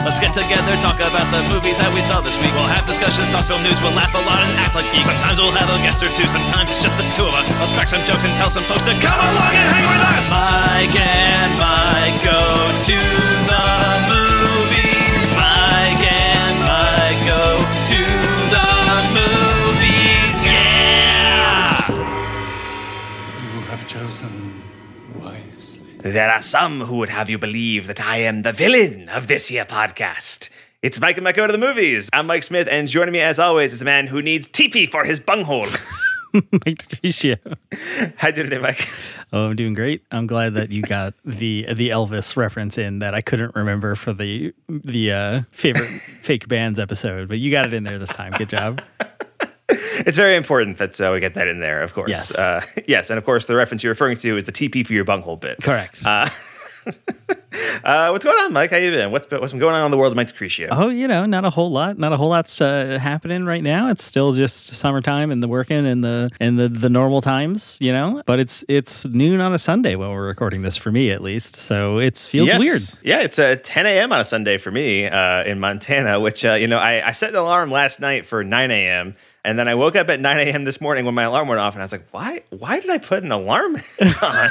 Let's get together, talk about the movies that we saw this week. We'll have discussions, talk film news, we'll laugh a lot and act like geeks. Sometimes we'll have a guest or two, sometimes it's just the two of us. Let's crack some jokes and tell some folks to come along and hang with us. Mike and Mike go to There are some who would have you believe that I am the villain of this here podcast. It's Mike and Mike Go to the Movies. I'm Mike Smith, and joining me as always is a man who needs teepee for his bunghole. Mike Tricia. How you doing today, Mike? Oh, I'm doing great. I'm glad that you got the the Elvis reference in that I couldn't remember for the the uh, favorite fake bands episode, but you got it in there this time. Good job. It's very important that uh, we get that in there, of course. Yes. Uh, yes, and of course, the reference you're referring to is the TP for your bunghole bit. Correct. Uh, what's going on, Mike? How you been? What's been, what's been going on in the world of Mike Decretio? oh, you know, not a whole lot. Not a whole lot's uh, happening right now. It's still just summertime and the working and the and the the normal times, you know. But it's it's noon on a Sunday when we're recording this for me at least, so it feels Yes. weird. Yeah, it's uh, 10 a.m. on a Sunday for me uh, in Montana, which, uh, you know, I, I set an alarm last night for 9 a.m. And then I woke up at 9 a.m. this morning when my alarm went off, and I was like, "Why? Why did I put an alarm on?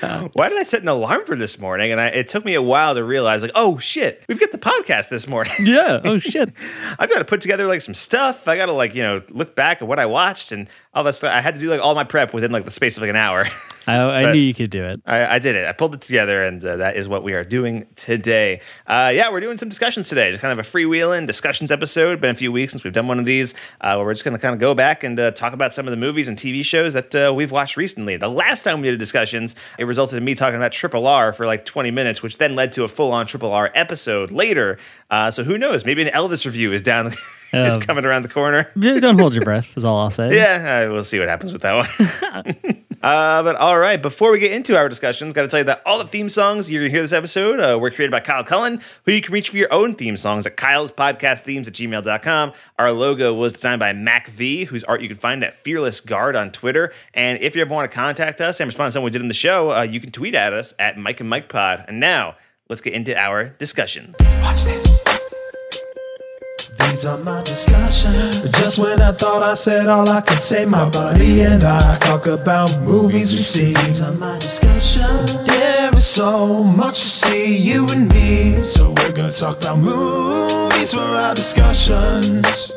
why did I set an alarm for this morning?" And I, it took me a while to realize, like, "Oh shit, we've got the podcast this morning. Yeah. Oh shit. I've got to put together like some stuff. I got to like you know look back at what I watched and all that stuff. I had to do like all my prep within like the space of like an hour." I, I knew you could do it. I, I did it. I pulled it together, and uh, that is what we are doing today. Uh, yeah, we're doing some discussions today. Just kind of a freewheeling discussions episode. Been a few weeks since we've done one of these. Uh, where we're just going to kind of go back and uh, talk about some of the movies and TV shows that uh, we've watched recently. The last time we did discussions, it resulted in me talking about Triple R for like 20 minutes, which then led to a full-on Triple R episode later. Uh, so who knows? Maybe an Elvis review is down, is Um, coming around the corner. Don't hold your breath. Is all I'll say. Yeah, uh, we'll see what happens with that one. uh, but all right, before we get into our discussions, got to tell you that all the theme songs you're going to hear this episode uh, were created by Kyle Cullen, who you can reach for your own theme songs at Kyle's Podcast Themes at gmail.com. Our logo was designed by Mac V, whose art you can find at Fearless Guard on Twitter. And if you ever want to contact us and respond to something we did in the show, uh, you can tweet at us at Mike and Mike Pod. And now, let's get into our discussions. Watch this. These are my discussions. Just when I thought I said all I could say, my buddy and I talk about movies we see. These are my discussions. There is so much to see, you and me. So we're gonna talk about movies for our discussions.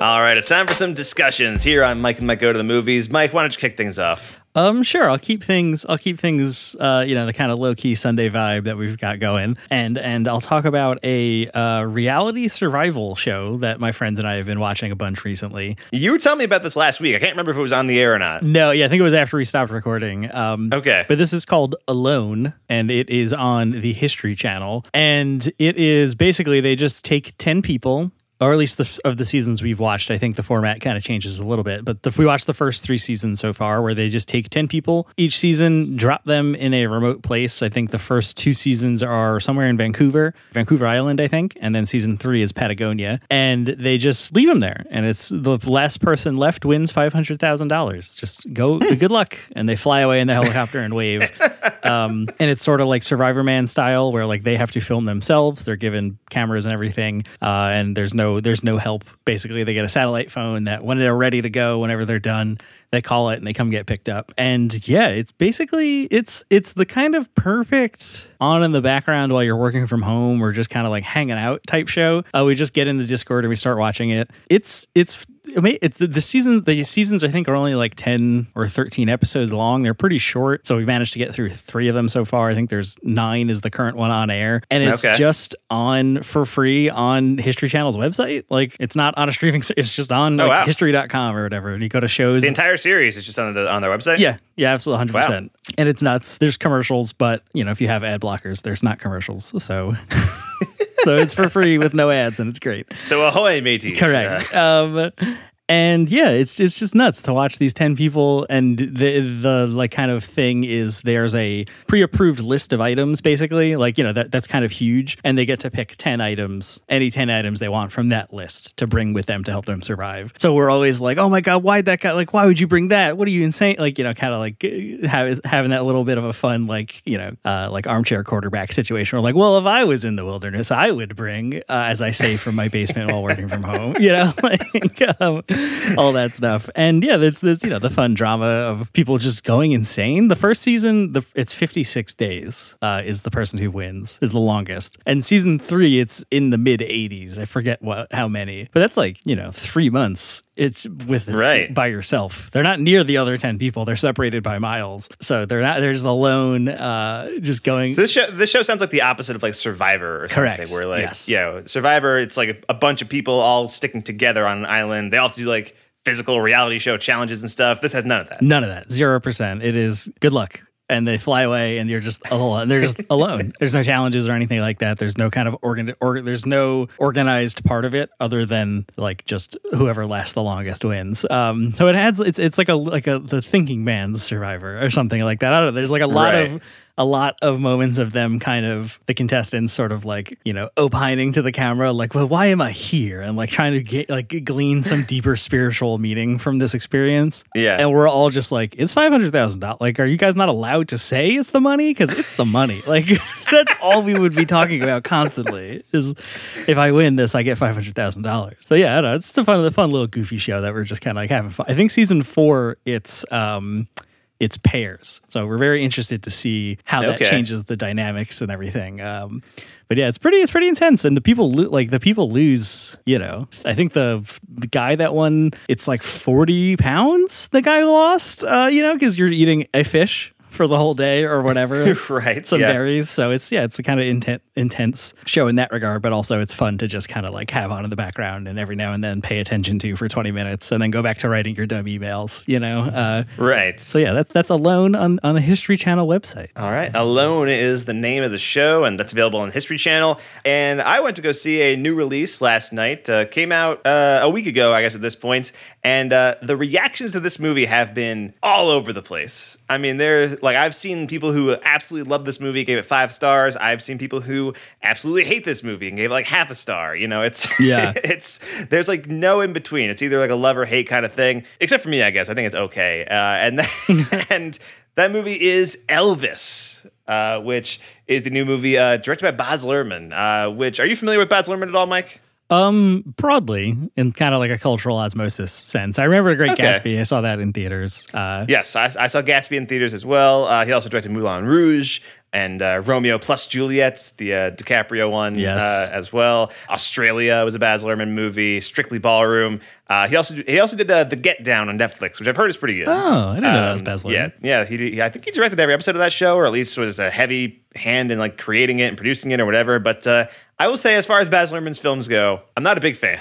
All right, it's time for some discussions here on Mike and Mike Go to the Movies. Mike, why don't you kick things off? Um, sure. I'll keep things. I'll keep things. Uh, you know, the kind of low key Sunday vibe that we've got going, and and I'll talk about a uh, reality survival show that my friends and I have been watching a bunch recently. You were telling me about this last week. I can't remember if it was on the air or not. No, yeah, I think it was after we stopped recording. Um, Okay. but this is called Alone, and it is on the History Channel, and it is basically they just take ten people. Or at least the, of the seasons we've watched, I think the format kind of changes a little bit. But if we watch the first three seasons so far, where they just take ten people each season, drop them in a remote place. I think the first two seasons are somewhere in Vancouver, Vancouver Island, I think, and then season three is Patagonia, and they just leave them there. And it's the last person left wins five hundred thousand dollars. Just go, good luck, and they fly away in the helicopter and wave. Um, and it's sort of like Survivor Man style, where like they have to film themselves. They're given cameras and everything, uh, and there's no there's no help. Basically, they get a satellite phone that when they're ready to go, whenever they're done, they call it and they come get picked up. And yeah, it's basically it's it's the kind of perfect on in the background while you're working from home or just kind of like hanging out type show. Uh, we just get in the Discord and we start watching it. It's it's it's the, the seasons. The seasons I think are only like ten or thirteen episodes long. They're pretty short, so we've managed to get through three of them so far. I think there's nine is the current one on air, and it's Okay. just on for free on History Channel's website. Like it's not on a streaming. It's just on Oh, like, wow. history.com or whatever. And you go to shows. The entire series is just on the on their website. yeah, yeah, absolutely, hundred percent. And it's nuts. There's commercials, but you know, if you have ad blockers, there's not commercials. So, so it's for free with no ads, and it's great. So ahoy, mateys! Correct. Uh, um, and yeah, it's it's just nuts to watch these ten people, and the the like kind of thing is there's a pre-approved list of items, basically, like you know that that's kind of huge, and they get to pick ten items, any ten items they want from that list to bring with them to help them survive. So we're always like, oh my god, why'd that guy like? Why would you bring that? What are you insane? Like you know, kind of like uh, have, having that little bit of a fun like you know uh, like armchair quarterback situation. We're like, well, if I was in the wilderness, I would bring, uh, as I say, from my basement while working from home, you know, like. Um, all that stuff. And yeah, there's this, you know, the fun drama of people just going insane. The first season, the it's 56 days uh, is the person who wins, is the longest. And season three, it's in the mid 80s. I forget what how many, but that's like, you know, three months. It's with Right. by yourself. They're not near the other 10 people. They're separated by miles. So they're not, there's alone, uh, just going. So this show this show sounds like the opposite of like Survivor or Correct. something. Where like Yes. you know, Survivor, it's like a, a bunch of people all sticking together on an island. They all to do like physical reality show challenges and stuff. This has none of that. None of that. Zero percent. It is good luck. And they fly away, and you're just alone. They're just alone. There's no challenges or anything like that. There's no kind of organ. Or, there's no organized part of it other than like just whoever lasts the longest wins. Um, so it adds. It's it's like a like a the thinking man's survivor or something like that. I don't know. There's like a lot Right. of a lot of moments of them kind of the contestants sort of like you know opining to the camera like well why am i here? And like trying to get like glean some deeper spiritual meaning from this experience. Yeah. and we're all just like it's $500000 like are you guys not allowed to say it's the money? Because it's the money. Like that's all we would be talking about constantly is if i win this i get $500000 so yeah I don't know, it's a fun, a fun little goofy show that we're just kind of like having fun. I think season four it's um it's pairs. So we're very interested to see how that Okay. changes the dynamics and everything. Um, but yeah, it's pretty it's pretty intense, and the people lo- like the people lose. You know, I think the, the guy that won it's like forty pounds. The guy who lost, uh, you know, because you're eating a fish for the whole day or whatever. Right, Some yeah. berries. So it's yeah, it's a kind of inten- intense show in that regard, but also it's fun to just kind of like have on in the background and every now and then pay attention to for 20 minutes and then go back to writing your dumb emails, you know? Uh, Right. so yeah, that's that's alone on on the History Channel website. All right. Alone is the name of the show, and that's available on History Channel. And I went to go see a new release last night. Uh, came out uh, a week ago, I guess, at this point. And uh, the reactions to this movie have been all over the place. I mean, there's like, I've seen people who absolutely love this movie, gave it five stars. I've seen people who absolutely hate this movie and gave it like half a star. You know, it's, Yeah. it's, there's like no in between. It's either like a love or hate kind of thing, except for me, I guess. I think it's okay. Uh, and, and, that movie is Elvis, uh, which is the new movie uh, directed by Baz Luhrmann. Uh, which are you familiar with Baz Luhrmann at all, Mike? Um, broadly, in kind of like a cultural osmosis sense. I remember The Great Okay. Gatsby. I saw that in theaters. Uh, Yes, I, I saw Gatsby in theaters as well. Uh, he also directed Moulin Rouge and uh, Romeo plus Juliet, the uh, DiCaprio one, Yes. uh, as well. Australia was a Baz Luhrmann movie. Strictly Ballroom. Uh, he also he also did uh, The Get Down on Netflix, which I've heard is pretty good. Oh, I didn't know that was Um, Baz Luhrmann. Yeah, yeah. He, he- I think he directed every episode of that show, or at least was a heavy hand in like creating it and producing it or whatever. But uh, I will say, as far as Baz Luhrmann's films go, I'm not a big fan.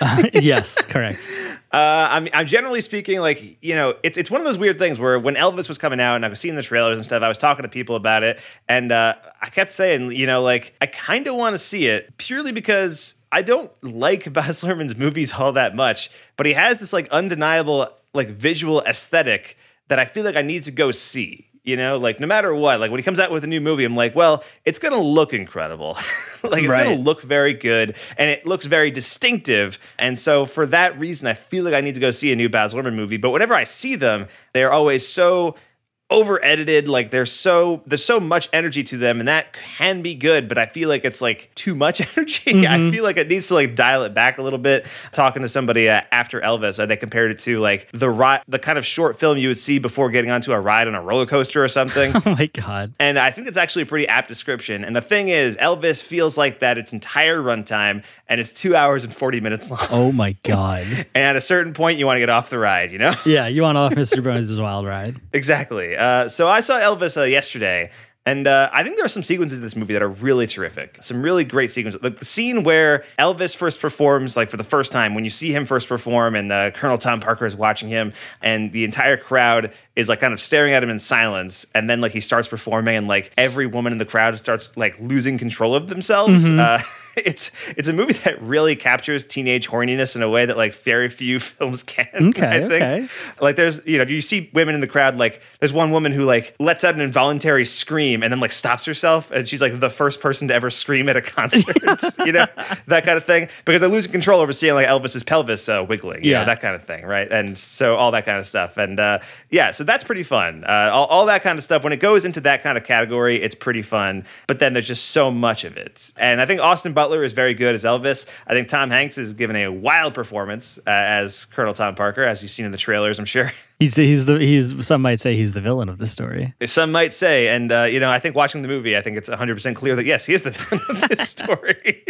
yes, correct. Uh, I'm, I'm generally speaking, like you know, it's it's one of those weird things where when Elvis was coming out and I was seeing the trailers and stuff, I was talking to people about it, and uh, I kept saying, you know, like I kind of want to see it purely because I don't like Baz Luhrmann's movies all that much, but he has this like undeniable like visual aesthetic that I feel like I need to go see. You know, like no matter what, like when he comes out with a new movie, I'm like, well, it's gonna look incredible. like it's gonna look very good and it looks very distinctive. And so for that reason, I feel like I need to go see a new Baz Luhrmann movie. But whenever I see them, they're always so over edited like they're so there's so much energy to them and that can be good but i feel like it's like too much energy i feel like it needs to like dial it back a little bit talking to somebody uh, after elvis uh, they compared it to like the ride the kind of short film you would see before getting onto a ride on a roller coaster or something Oh my god. and I think it's actually a pretty apt description. And the thing is, Elvis feels like that its entire runtime, and it's two hours and 40 minutes long. Oh my god. And at a certain point, you want to get off the ride, you know? Yeah, you want off Mr. Bones' wild ride. exactly. Uh, so I saw Elvis uh, yesterday. And uh, I think there are some sequences in this movie that are really terrific. Some really great sequences. Like the scene where Elvis first performs, like for the first time, when you see him first perform, and uh, Colonel Tom Parker is watching him, and the entire crowd is like kind of staring at him in silence. And then like he starts performing, and like every woman in the crowd starts like losing control of themselves. Uh, it's it's a movie that really captures teenage horniness in a way that like very few films can. Okay, I think. okay. Like there's you know do you see women in the crowd like there's one woman who like lets out an involuntary scream and then like stops herself and she's like the first person to ever scream at a concert. you know that kind of thing because they're losing control over seeing like Elvis's pelvis uh, wiggling. You Yeah. know, that kind of thing, right? And so all that kind of stuff and uh, yeah, so that's pretty fun. Uh, all, all that kind of stuff when it goes into that kind of category, it's pretty fun. But then there's just so much of it, and I think Austin Butler is very good as Elvis. I think Tom Hanks is given a wild performance uh, as Colonel Tom Parker, as you've seen in the trailers, I'm sure. He's he's the he's some might say he's the villain of the story. Some might say, and uh, you know, I think watching the movie, I think it's 100 percent clear that yes, he is the villain of this story.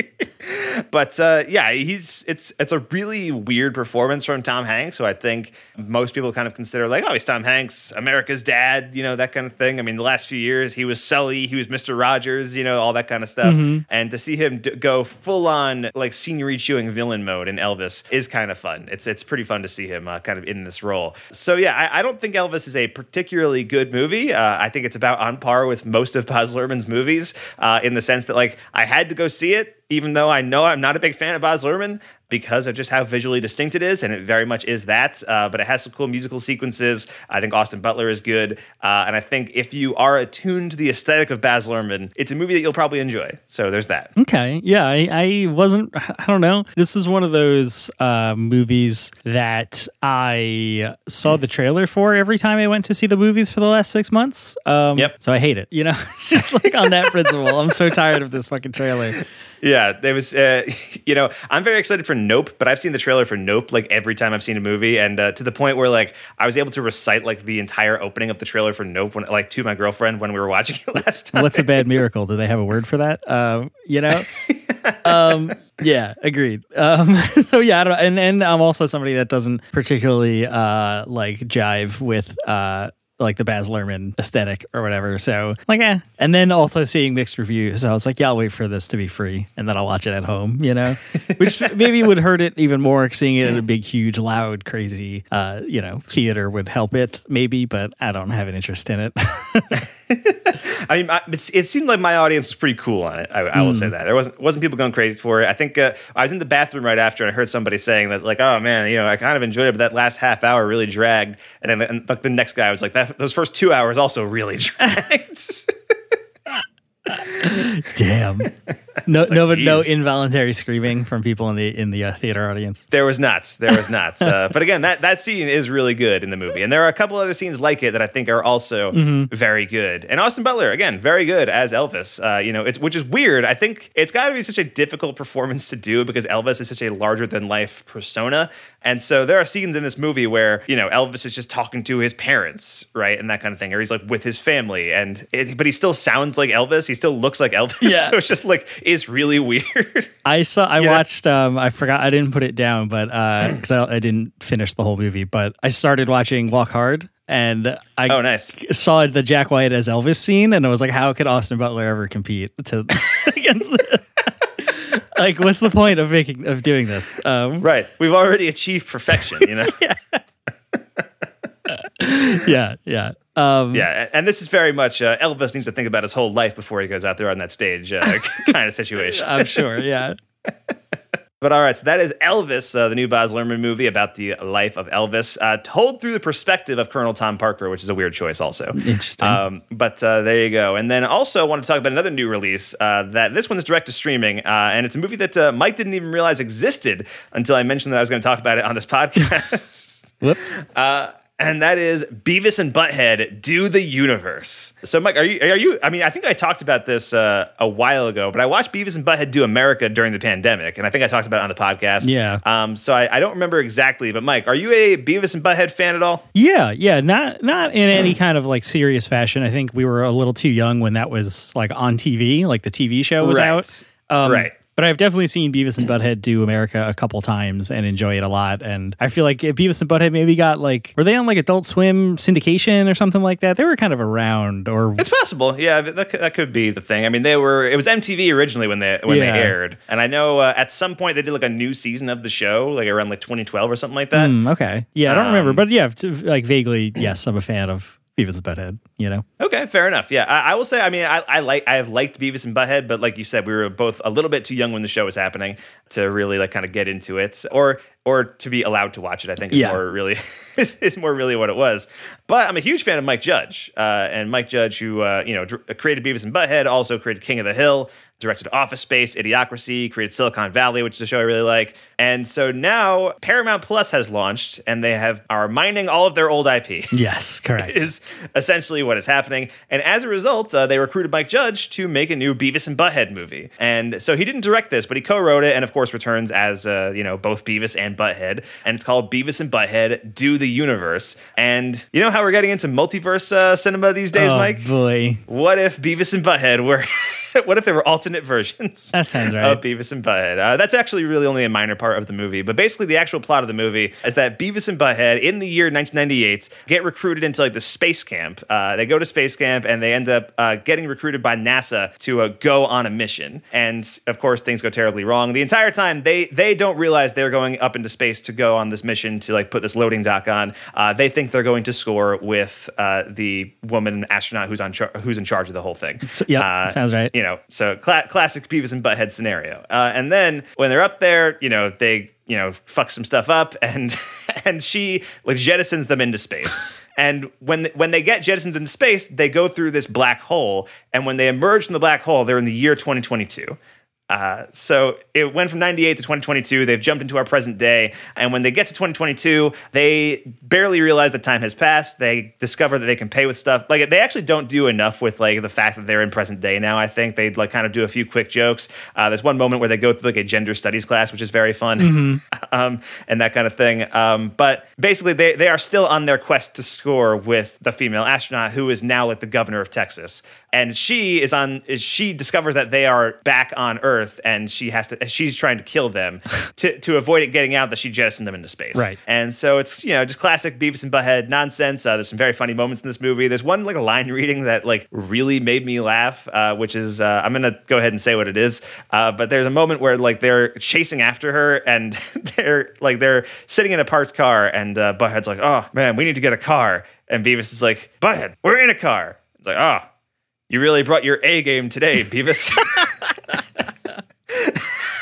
but uh, yeah, he's it's it's a really weird performance from Tom Hanks, who I think most people kind of consider like, oh, he's Tom Hanks, America's dad, you know, that kind of thing. I mean, the last few years, he was Sully, he was Mister Rogers, you know, all that kind of stuff. And to see him d- go full on like senior chewing villain mode in Elvis is kind of fun. It's it's pretty fun to see him uh, kind of in this role. So yeah, I, I don't think Elvis is a particularly good movie. Uh, I think it's about on par with most of Baz Luhrmann's movies uh, in the sense that like I had to go see it, even though I know I'm not a big fan of Baz Luhrmann because of just how visually distinct it is, and it very much is that. Uh, but it has some cool musical sequences. I think Austin Butler is good, uh, and I think if you are attuned to the aesthetic of Baz Luhrmann, it's a movie that you'll probably enjoy. So there's that. Okay. Yeah, I, I wasn't, I don't know. This is one of those uh, movies that I saw the trailer for every time I went to see the movies for the last six months. Um, Yep. So I hate it. You know, just like on that principle. I'm so tired of this fucking trailer. Yeah, there was, uh, you know, I'm very excited for Nope, but I've seen the trailer for Nope like every time I've seen a movie, and uh, to the point where like I was able to recite like the entire opening of the trailer for Nope when like to my girlfriend when we were watching it last time. What's a bad miracle? Do they have a word for that? Um, you know? um, yeah, agreed. Um, so yeah, I don't. And, and I'm also somebody that doesn't particularly uh, like jive with uh, like the Baz Luhrmann aesthetic or whatever. So like, eh. And then also seeing mixed reviews. So I was like, yeah, I'll wait for this to be free and then I'll watch it at home, you know, which maybe would hurt it even more. Seeing it in a big, huge, loud, crazy, uh, you know, theater would help it maybe, but I don't have an interest in it. I mean, I, it seemed like my audience was pretty cool on it. I, I will say that there wasn't wasn't people going crazy for it. I think uh, I was in the bathroom right after, and I heard somebody saying that like, oh man, you know, I kind of enjoyed it, but that last half hour really dragged. And then and, like the next guy was like, that those first two hours also really dragged. Damn. No, no, but no involuntary screaming from people in the in the uh, theater audience. There was nuts. There was nuts. Uh, but again, that, that scene is really good in the movie. And there are a couple other scenes like it that I think are also very good. And Austin Butler, again, very good as Elvis. Uh, you know, it's which is weird. I think it's got to be such a difficult performance to do because Elvis is such a larger than life persona. And so there are scenes in this movie where you know Elvis is just talking to his parents, right, and that kind of thing, or he's like with his family, and it, but he still sounds like Elvis. He still looks like Elvis. Yeah. so it's just like it's really weird. I saw. I Yeah. watched. Um, I forgot. I didn't put it down, but uh because I, I didn't finish the whole movie, but I started watching Walk Hard, and I oh, nice. saw the Jack White as Elvis scene, and I was like, how could Austin Butler ever compete to against? The, like, what's the point of making of doing this? Um, Right. We've already achieved perfection, you know? yeah, yeah. Yeah. Um, yeah. And this is very much uh, Elvis needs to think about his whole life before he goes out there on that stage uh, kind of situation. I'm sure. Yeah. But all right, so that is Elvis, uh, the new Baz Luhrmann movie about the life of Elvis, uh, told through the perspective of Colonel Tom Parker, which is a weird choice, also. Interesting. Um, but uh, there you go. And then also, I want to talk about another new release. Uh, that this one is direct to streaming, uh, and it's a movie that uh, Mike didn't even realize existed until I mentioned that I was going to talk about it on this podcast. Whoops. And that is Beavis and Butthead Do the Universe. So, Mike, are you? Are you? I mean, I think I talked about this uh, a while ago, but I watched Beavis and Butthead Do America during the pandemic, and I think I talked about it on the podcast. Yeah. Um. So I, I don't remember exactly, but Mike, are you a Beavis and Butthead fan at all? Yeah, yeah, not not in any kind of like serious fashion. I think we were a little too young when that was like on TV, like the TV show was Right. out. Um, Right. But I've definitely seen Beavis and Butthead do America a couple times and enjoy it a lot. And I feel like if Beavis and Butthead maybe got like, were they on like Adult Swim syndication or something like that? They were kind of around, or It's possible. Yeah, that could, that could be the thing. I mean, they were. It was MTV originally when they when Yeah. they aired, and I know uh, at some point they did like a new season of the show, like around like 2012 or something like that. Hmm, okay, yeah, I don't remember, Um, but yeah, like vaguely, yes, I'm a fan of Beavis and Butthead. You know, Okay, fair enough. Yeah, I, I will say. I mean, I, I like I have liked Beavis and Butthead, but like you said, we were both a little bit too young when the show was happening to really like kind of get into it, or or to be allowed to watch it. I think is Yeah. more really is, is more really what it was. But I'm a huge fan of Mike Judge, uh, and Mike Judge, who uh, you know dr- created Beavis and Butthead, also created King of the Hill, directed Office Space, Idiocracy, created Silicon Valley, which is a show I really like. And so now Paramount Plus has launched, and they have are mining all of their old IP. yes, correct. is essentially what is happening. And as a result, uh, they recruited Mike Judge to make a new Beavis and Butthead movie. And so he didn't direct this, but he co-wrote it, and of course returns as uh, you know both Beavis and Butthead. And it's called Beavis and Butthead Do the Universe. And you know how we're getting into multiverse uh, cinema these days, oh Mike? boy, What if Beavis and Butthead were? what if there were alternate versions? That sounds right. Of Beavis and Butthead. Uh, that's actually really only a minor part of the movie, but basically the actual plot of the movie is that Beavis and Butthead in the year 1998 get recruited into like the space camp. Uh, they go to space camp and they end up uh, getting recruited by NASA to uh, go on a mission. And of course, things go terribly wrong. The entire time they they don't realize they're going up into space to go on this mission to like put this loading dock on. Uh, they think they're going to score with uh, the woman astronaut who's on char- who's in charge of the whole thing. yep, Uh, sounds right. You know, so cla- classic Beavis and Butthead scenario. Uh, and then when they're up there, you know, they you know fuck some stuff up, and and she like jettisons them into space. And when when they get jettisoned into space, they go through this black hole. And when they emerge from the black hole, they're in the year 2022. Uh, so it went from 98 to 2022. They've jumped into our present day. And when they get to 2022, they barely realize that time has passed. They discover that they can pay with stuff. Like they actually don't do enough with like the fact that they're in present day now. I think they like kind of do a few quick jokes. Uh, there's one moment where they go through like a gender studies class, which is very fun, um, and that kind of thing. Um, but basically, they they are still on their quest to score with the female astronaut who is now like the governor of Texas. And she is on. She discovers that they are back on Earth, and she has to. She's trying to kill them to to avoid it getting out that she jettisoned them into space. Right. And so it's you know just classic Beavis and Butthead nonsense. Uh, there's some very funny moments in this movie. There's one like a line reading that like really made me laugh, uh, which is uh, I'm gonna go ahead and say what it is. Uh, but there's a moment where like they're chasing after her and they're like they're sitting in a parked car, and uh, Butthead's like, oh man, we need to get a car, and Beavis is like, Butthead, we're in a car. It's like, oh. You really brought your A game today, Beavis.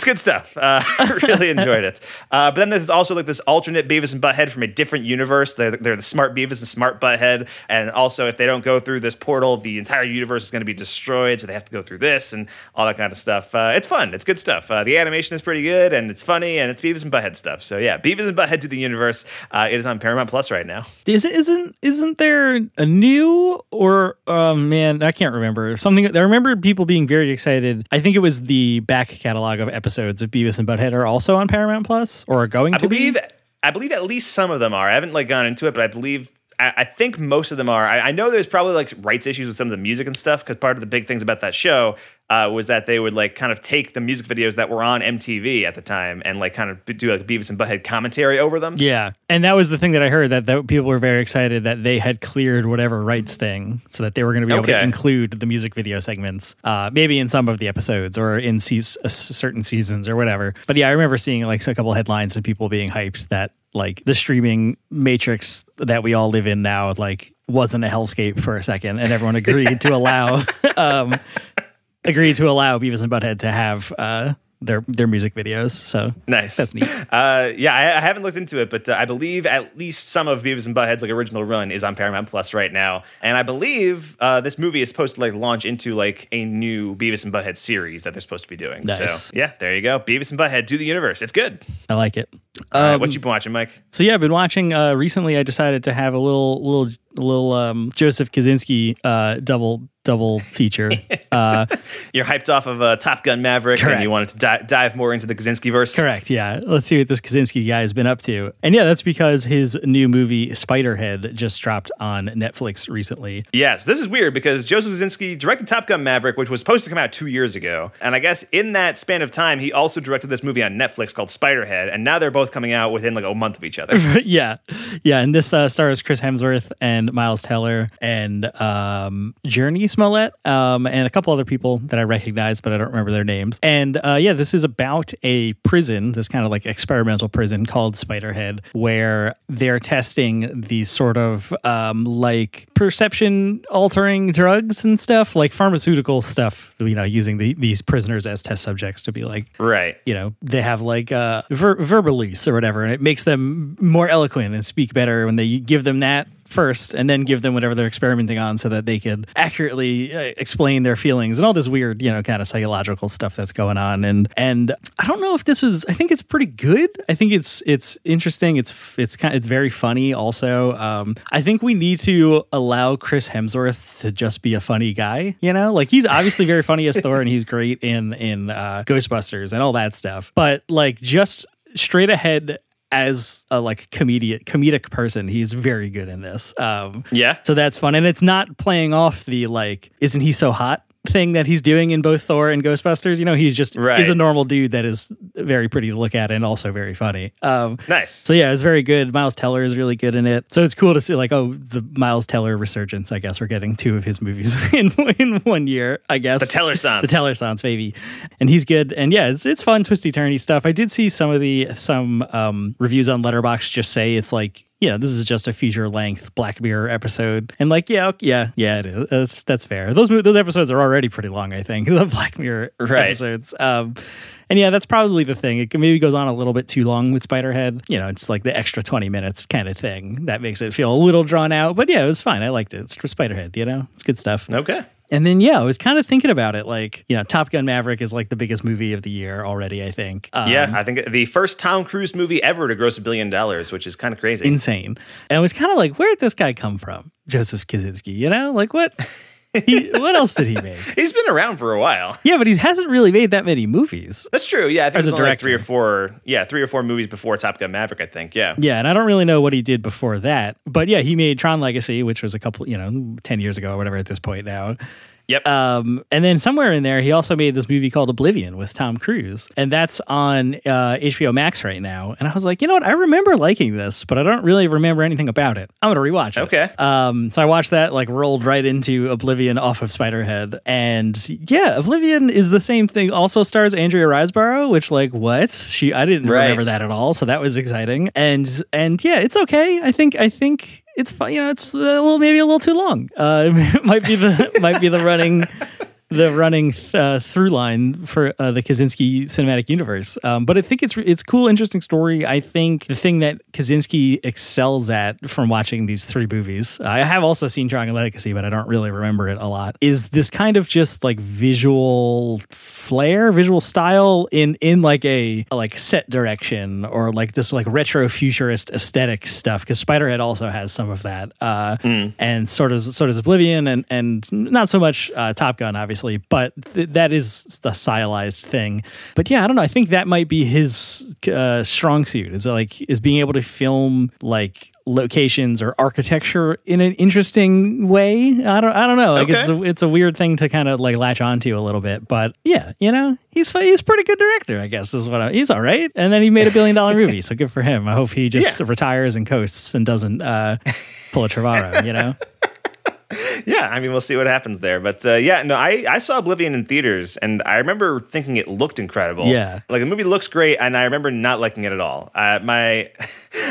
it's good stuff. Uh, I really enjoyed it. Uh, but then there's also like this alternate Beavis and Butthead from a different universe. They're, they're the smart Beavis and smart Butthead. And also, if they don't go through this portal, the entire universe is going to be destroyed. So they have to go through this and all that kind of stuff. Uh, it's fun. It's good stuff. Uh, the animation is pretty good and it's funny and it's Beavis and Butthead stuff. So yeah, Beavis and Butthead to the universe. Uh, it is on Paramount Plus right now. Is it isn't isn't there a new or oh man I can't remember something I remember people being very excited I think it was the back catalog of episodes of Beavis and Butthead are also on Paramount Plus or are going I to believe be I believe at least some of them are. I haven't like gone into it, but I believe I, I think most of them are. I, I know there's probably like rights issues with some of the music and stuff because part of the big things about that show uh, was that they would like kind of take the music videos that were on MTV at the time and like kind of do like Beavis and Butthead commentary over them. yeah. And that was the thing that I heard that, that people were very excited that they had cleared whatever rights thing so that they were going to be able to include the music video segments uh, maybe in some of the episodes or in seas- uh, certain seasons or whatever. But yeah I remember seeing like a couple headlines of people being hyped that like the streaming matrix that we all live in now like wasn't a hellscape for a second and everyone agreed to allow um agreed to allow Beavis and Butthead to have uh their their music videos so Nice. That's neat. Uh, yeah, I, I haven't looked into it, but uh, I believe at least some of Beavis and Butthead's like original run is on Paramount Plus right now, and I believe uh, this movie is supposed to like launch into like a new Beavis and Butthead series that they're supposed to be doing. Nice. So yeah, there you go, Beavis and Butthead do the universe. It's good. I like it Right, Um, what you been watching, Mike? So yeah, I've been watching. Uh, recently, I decided to have a little, little, little um, Joseph Kosinski uh, double, double feature. uh, You're hyped off of uh, Top Gun Maverick, and you wanted to di- dive more into the Kosinski verse. correct. Yeah. Let's see what this Kosinski guy has been up to. And yeah, that's because his new movie Spiderhead just dropped on Netflix recently. Yes, this is weird because Joseph Kosinski directed Top Gun Maverick, which was supposed to come out two years ago. And I guess in that span of time, he also directed this movie on Netflix called Spiderhead. And now they're both coming out within like a month of each other. yeah, yeah. And this uh, stars Chris Hemsworth and and Miles Teller and um, Jurnee Smollett um, and a couple other people that I recognize, but I don't remember their names. And uh, yeah, this is about a prison, this kind of like experimental prison called Spiderhead, where they're testing these sort of um, like perception altering drugs and stuff, like pharmaceutical stuff, you know, using the, these prisoners as test subjects to be like, Right. you know, they have like uh, ver- Verbaluce or whatever, and it makes them more eloquent and speak better when they give them that first and then give them whatever they're experimenting on so that they could accurately uh, explain their feelings and all this weird you know kind of psychological stuff that's going on. And and I don't know if this was I think it's pretty good. I think it's it's interesting. It's it's kind it's very funny also. Um, I think we need to allow Chris Hemsworth to just be a funny guy you know? Like he's obviously very funny as Thor and he's great in in uh, Ghostbusters and all that stuff. But like just straight ahead as a like comedic comedic person he's very good in this um Yeah. so that's fun and it's not playing off the like isn't he so hot thing that he's doing in both thor and ghostbusters you know he's just Right. is a normal dude that is very pretty to look at and also very funny um Nice. so yeah, it's very good. Miles Teller is really good in it. So it's cool to see like oh the Miles Teller resurgence. I guess we're getting two of his movies in in one year. I guess The Teller Sons. the Teller Sons, baby, and he's good. And yeah, it's it's fun, twisty turny stuff. I did see some of the some um, reviews on Letterboxd just say it's like. You know, this is just a feature length Black Mirror episode, and like, yeah, ok- yeah, yeah, it is. That's that's fair. Those those episodes are already pretty long, I think. The Black Mirror Right. episodes. Um, and yeah, that's probably the thing. It maybe goes on a little bit too long with Spiderhead. You know, it's like the extra 20 minutes kind of thing that makes it feel a little drawn out. But yeah, it was fine. I liked it. It's for Spiderhead, you know? It's good stuff. Okay. And then, yeah, I was kind of thinking about it. Like, you know, Top Gun Maverick is like the biggest movie of the year already, I think. Um, Yeah, I think the first Tom Cruise movie ever to gross a billion dollars, which is kind of crazy. Insane. And I was kind of like, where did this guy come from? Joseph Kosinski, you know? Like, what? He, what else did he make? He's been around for a while. Yeah, but he hasn't really made that many movies. That's true. Yeah, I think As it's a only like three or four. Yeah, three or four movies before Top Gun Maverick. I think. Yeah. Yeah, and I don't really know what he did before that. But yeah, he made Tron Legacy, which was a couple, you know, 10 years ago or whatever at this point now. Yep. Um, and then somewhere in there, he also made this movie called Oblivion with Tom Cruise, and that's on uh, HBO Max right now. And I was like, you know what? I remember liking this, but I don't really remember anything about it. I'm gonna rewatch it. Okay. Um, so I watched that, like rolled right into Oblivion off of Spiderhead, and yeah, Oblivion is the same thing. Also stars Andrea Riseborough, which like what she I didn't Right. remember that at all, so that was exciting. And and yeah, it's okay. I think I think it's fun. You know, it's a little maybe a little too long. Uh, it might be the might be the running the running uh, through line for uh, the Kosinski cinematic universe. Um, but I think it's it's cool, interesting story. I think the thing that Kosinski excels at from watching these three movies, I have also seen Tron Legacy, but I don't really remember it a lot. Is this kind of just like visual flair, visual style in in like a like set direction or like this like retro futurist aesthetic stuff? Because Spiderhead also has some of that, uh, and sort of sort of Oblivion and and not so much uh, Top Gun, obviously, but th- that is the stylized thing. But yeah, I don't know. I think that might be his uh, strong suit. Is like is being able to film like locations or architecture in an interesting way. I don't I don't know. Like it's a, it's a weird thing to kind of like latch onto a little bit, but yeah, you know, he's he's a pretty good director, I guess is what I, he's all right. And then he made a billion dollar movie, so good for him. I hope he just Yeah. retires and coasts and doesn't uh, pull a Trevorrow, you know. Yeah, I mean, we'll see what happens there. But uh, yeah, no, I, I saw Oblivion in theaters, and I remember thinking it looked incredible. Yeah. like the movie looks great, and I remember not liking it at all. Uh, my,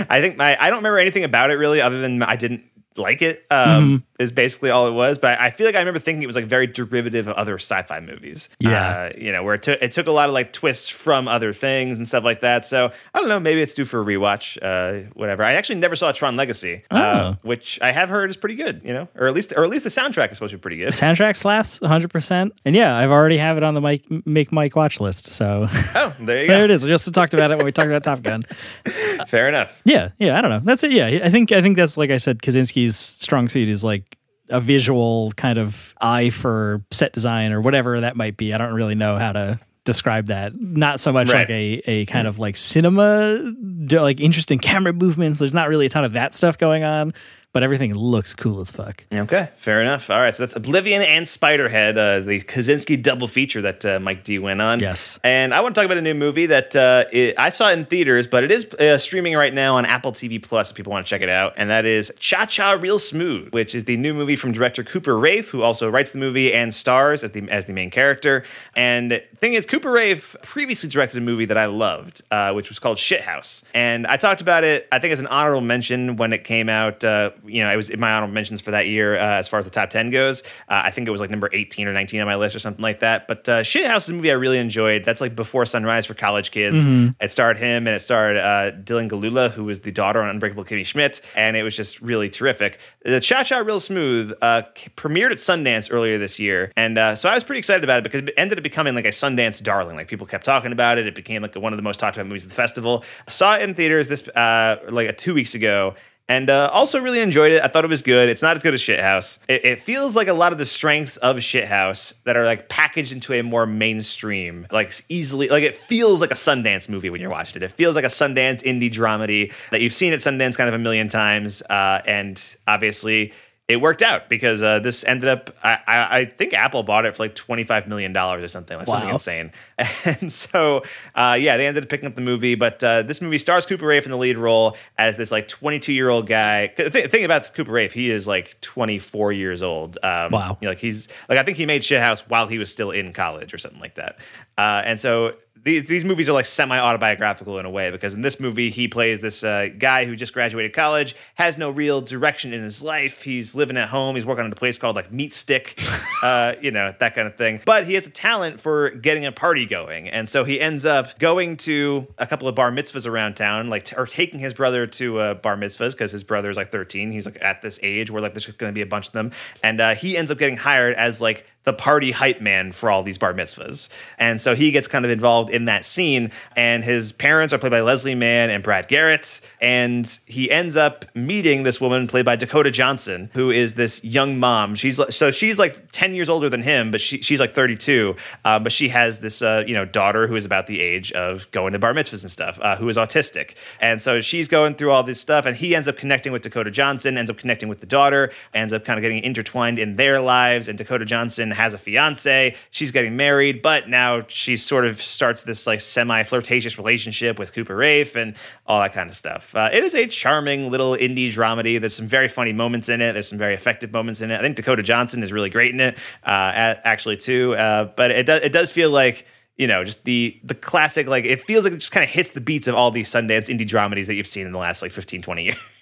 I think my, I don't remember anything about it really, other than I didn't like it. Um, Is basically all it was. But I feel like I remember thinking it was like very derivative of other sci-fi movies. Yeah. uh, you know, where it took it took a lot of like twists from other things and stuff like that. So I don't know, maybe it's due for a rewatch. Uh, whatever. I actually never saw Tron Legacy, uh, Oh. which I have heard is pretty good. You know, or at least or at least the soundtrack is supposed to be pretty good. Soundtrack slaps 100%. And yeah, I've already have it on the Mike Make Mike watch list. So Oh, there you there go. it is. We just talked about it when we talked about Top Gun. Fair enough. Yeah, yeah, I don't know. That's it. Yeah, I think I think that's like I said. Kosinski's strong suit is like a visual kind of eye for set design or whatever that might be. I don't really know how to describe that. Not so much Right. like a a kind of like cinema, like interesting camera movements. There's not really a ton of that stuff going on. But everything looks cool as fuck. Okay, fair enough. All right, so that's Oblivion and Spiderhead, uh, the Kosinski double feature that uh, Mike D went on. Yes. and I want to talk about a new movie that uh, it, I saw in theaters, but it is uh, streaming right now on Apple TV Plus. If people want to check it out, and that is Cha Cha Real Smooth, which is the new movie from director Cooper Raiff, who also writes the movie and stars as the as the main character. And the thing is, Cooper Raiff previously directed a movie that I loved, uh, which was called Shithouse, and I talked about it. I think as an honorable mention when it came out. You know, I was in my honorable mentions for that year uh, as far as the top ten goes. Uh, I think it was like number eighteen or nineteen on my list or something like that. But uh, Shithouse is a movie I really enjoyed. That's like before Sunrise for college kids. It starred him and it starred uh, Dylan Gelula, who was the daughter on Unbreakable Kimmy Schmidt, and it was just really terrific. The Cha Cha Real Smooth uh, premiered at Sundance earlier this year, and uh, so I was pretty excited about it because it ended up becoming like a Sundance darling. Like people kept talking about it. It became like one of the most talked about movies of the festival. I saw it in theaters this uh, like two weeks ago. And uh, also really enjoyed it. I thought it was good. It's not as good as Shithouse. It, it feels like a lot of the strengths of Shithouse that are like packaged into a more mainstream, like easily, like it feels like a Sundance movie when you're watching it. It feels like a Sundance indie dramedy that you've seen at Sundance kind of a million times. Uh, and obviously, it worked out because uh, this ended up. I, I, I think Apple bought it for like twenty five million dollars or something, like something insane. And so, uh, yeah, they ended up picking up the movie. But uh, this movie stars Cooper Raiff in the lead role as this like twenty two year old guy The thing about this Cooper Raiff, he is like twenty four years old. Um, Wow. you know, like he's like I think he made Shithouse while he was still in college or something like that. Uh, and so these these movies are like semi autobiographical in a way because in this movie he plays this uh, guy who just graduated college, has no real direction in his life. He's living at home. He's working at a place called like Meat Stick, uh, you know that kind of thing. But he has a talent for getting a party going, and so he ends up going to a couple of bar mitzvahs around town, like t- or taking his brother to uh, bar mitzvahs because his brother is like 13. He's like at this age where like there's going to be a bunch of them, and uh, he ends up getting hired as like the party hype man for all these bar mitzvahs. And so he gets kind of involved in that scene. And his parents are played by Leslie Mann and Brad Garrett. And he ends up meeting this woman played by Dakota Johnson, who is this young mom. She's so she's like 10 years older than him, but she, she's like 32. Uh, but she has this uh, you know daughter who is about the age of going to bar mitzvahs and stuff, uh, who is autistic. And so she's going through all this stuff, and he ends up connecting with Dakota Johnson, ends up connecting with the daughter, ends up kind of getting intertwined in their lives. And Dakota Johnson has a fiance. She's getting married, but now she sort of starts this like semi flirtatious relationship with Cooper Raiff and all that kind of stuff. Uh, it is a charming little indie dramedy. There's some very funny moments in it. There's some very effective moments in it. I think Dakota Johnson is really great in it, uh, actually too. Uh, but it does it does feel like you know, just the the classic, like it feels like it just kind of hits the beats of all these Sundance indie dramedies that you've seen in the last like 15, 20 years.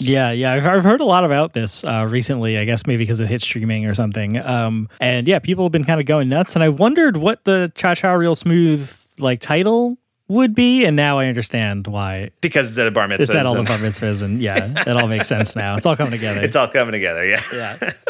Yeah, yeah, I've, I've heard a lot about this uh, recently. I guess maybe because it hit streaming or something. Um, and yeah, people have been kind of going nuts. And I wondered what the Cha Cha Real Smooth like title would be, and now I understand why because it's at a bar mitzvah. it's at all the bar mitzvahs. And yeah, it all makes sense now. It's all coming together. It's all coming together, yeah. yeah.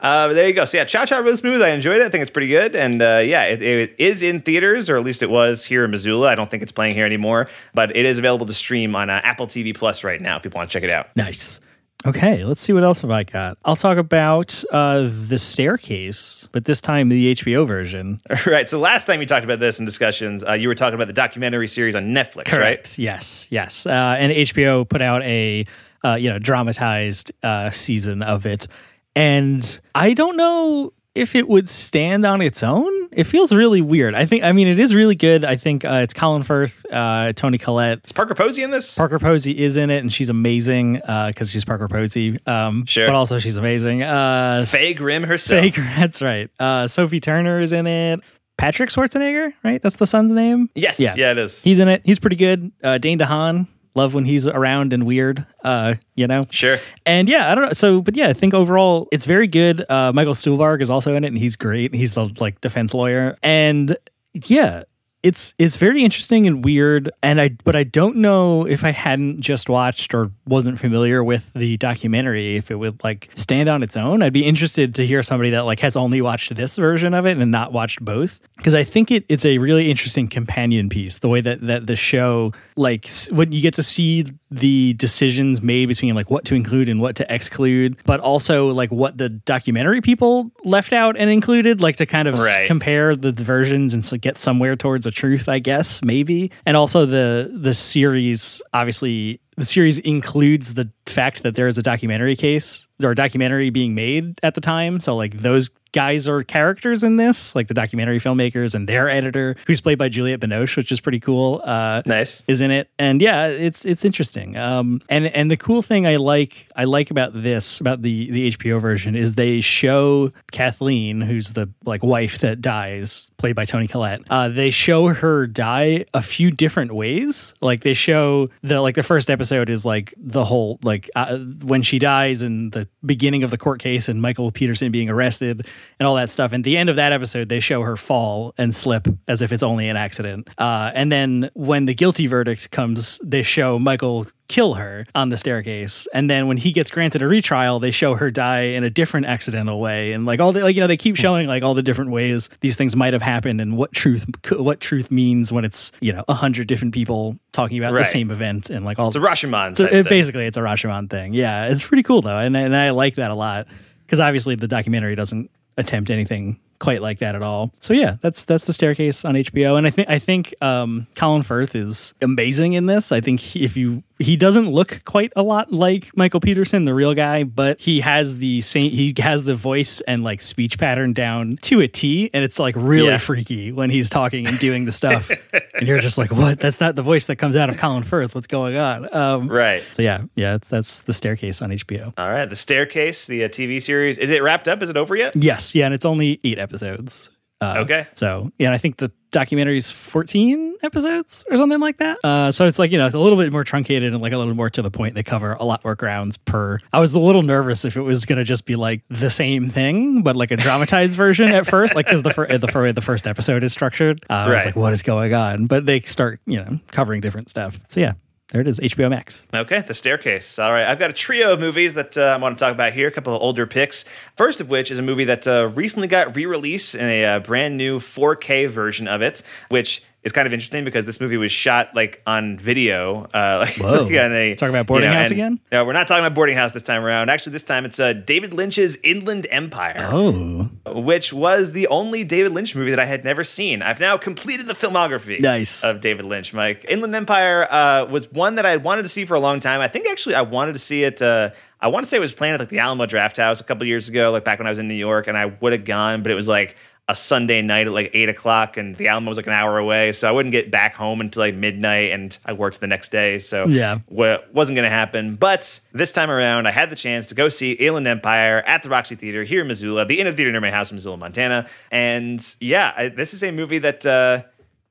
Uh, there you go. So yeah, Cha Cha Real Smooth. I enjoyed it. I think it's pretty good. And uh, yeah, it, it is in theaters, or at least it was here in Missoula. I don't think it's playing here anymore, but it is available to stream on uh, Apple TV Plus right now. If people want to check it out. Nice. Okay, let's see what else have I got. I'll talk about uh, the staircase, but this time the HBO version. right. So last time you talked about this in discussions, uh, you were talking about the documentary series on Netflix, right? Yes, yes. Uh, and HBO put out a uh, you know dramatized uh, season of it, and I don't know if it would stand on its own. It feels really weird. I think. I mean, it is really good. I think uh, it's Colin Firth, uh, Toni Collette. Is Parker Posey in this? Parker Posey is in it, and she's amazing because she's Parker Posey. Um, Sure. but also she's amazing. Uh, Fay Grim herself. Fake, that's right. Uh, Sophie Turner is in it. Patrick Schwarzenegger, right? That's the son's name. Yes. Yeah. Yeah. it is. He's in it. He's pretty good. Uh, Dane DeHaan, love when he's around and weird. Uh, you know. Sure. And yeah, I don't know. So, but yeah, I think overall it's very good. Uh, Michael Stuhlbarg is also in it, and he's great. He's the like defense lawyer, and yeah, it's it's very interesting and weird. And I, but I don't know if I hadn't just watched or wasn't familiar with the documentary, if it would like stand on its own. I'd be interested to hear somebody that like has only watched this version of it and not watched both, because I think it, it's a really interesting companion piece. The way that that the show like when you get to see the decisions made between like what to include and what to exclude, but also like what the documentary people left out and included, like to kind of Right. compare the, the versions and so get somewhere towards a the truth, I guess, maybe. And also the the series obviously the series includes the fact that there is a documentary case or a documentary being made at the time. So like those guys are characters in this, like the documentary filmmakers and their editor, who's played by Juliette Binoche, which is pretty cool. Uh, Nice. is in it, and yeah, it's it's interesting. Um, and and the cool thing I like I like about this about the the HBO version is they show Kathleen, who's the like wife that dies, played by Toni Collette. Uh, they show her die a few different ways. Like they show the like the first episode is like the whole like uh, when she dies and the beginning of the court case and Michael Peterson being arrested and all that stuff. And the end of that episode, they show her fall and slip as if it's only an accident. Uh, and then when the guilty verdict comes, they show Michael kill her on the staircase and then when he gets granted a retrial they show her die in a different accidental way and like all the like you know they keep showing like all the different ways these things might have happened and what truth what truth means when it's you know a hundred different people talking about Right. the same event and like all It's a Rashomon. so it, basically, it's a Rashomon thing. Yeah, it's pretty cool though, and and I like that a lot because obviously the documentary doesn't attempt anything quite like that at all. So yeah, that's that's the staircase on HBO, and I think I think um, Colin Firth is amazing in this. I think he, if you he doesn't look quite a lot like Michael Peterson, the real guy, but he has the same he has the voice and like speech pattern down to a T, and it's like really Yeah. freaky when he's talking and doing the stuff, and you're just like, what? That's not the voice that comes out of Colin Firth. What's going on? Um, Right. so yeah, yeah, that's, that's the staircase on HBO. All right. The Staircase, the uh, TV series. Is it wrapped up? Is it over yet? Yes, yeah, and it's only eight episodes. Uh, Okay. So yeah, I think the documentary's fourteen episodes or something like that. Uh, so it's like you know it's a little bit more truncated and like a little more to the point. They cover a lot more grounds per. I was a little nervous if it was gonna just be like the same thing, but like a dramatized version at first, like because the fir- the fir- the first episode is structured. Uh, I was like, what is going on? But they start you know covering different stuff. So yeah, there it is, HBO Max. Okay, The Staircase. All right, I've got a trio of movies that uh, I want to talk about here. A couple of older picks. First of which is a movie that uh, recently got re-released in a uh, brand new 4K version of it, which is kind of interesting because this movie was shot like on video. Uh, like, Whoa. like on a, Talking about Boarding you know, House and- again? No, we're not talking about Boarding House this time around. Actually, this time it's uh, David Lynch's Inland Empire Oh, which was the only David Lynch movie that I had never seen. I've now completed the filmography Nice. of David Lynch. Mike Inland Empire uh, was one that I had wanted to see for a long time. I think actually I wanted to see it. Uh, I want to say it was planned at like the Alamo Drafthouse a couple years ago, like back when I was in New York, and I would have gone, but it was like a Sunday night at like eight o'clock, and the Alamo was like an hour away, so I wouldn't get back home until like midnight, and I worked the next day, so Yeah. wa- wasn't going to happen. But this time around, I had the chance to go see Inland Empire at the Roxy Theater here in Missoula, the Inner Theater near my house in Missoula, Montana. And yeah, I, this is a movie that uh,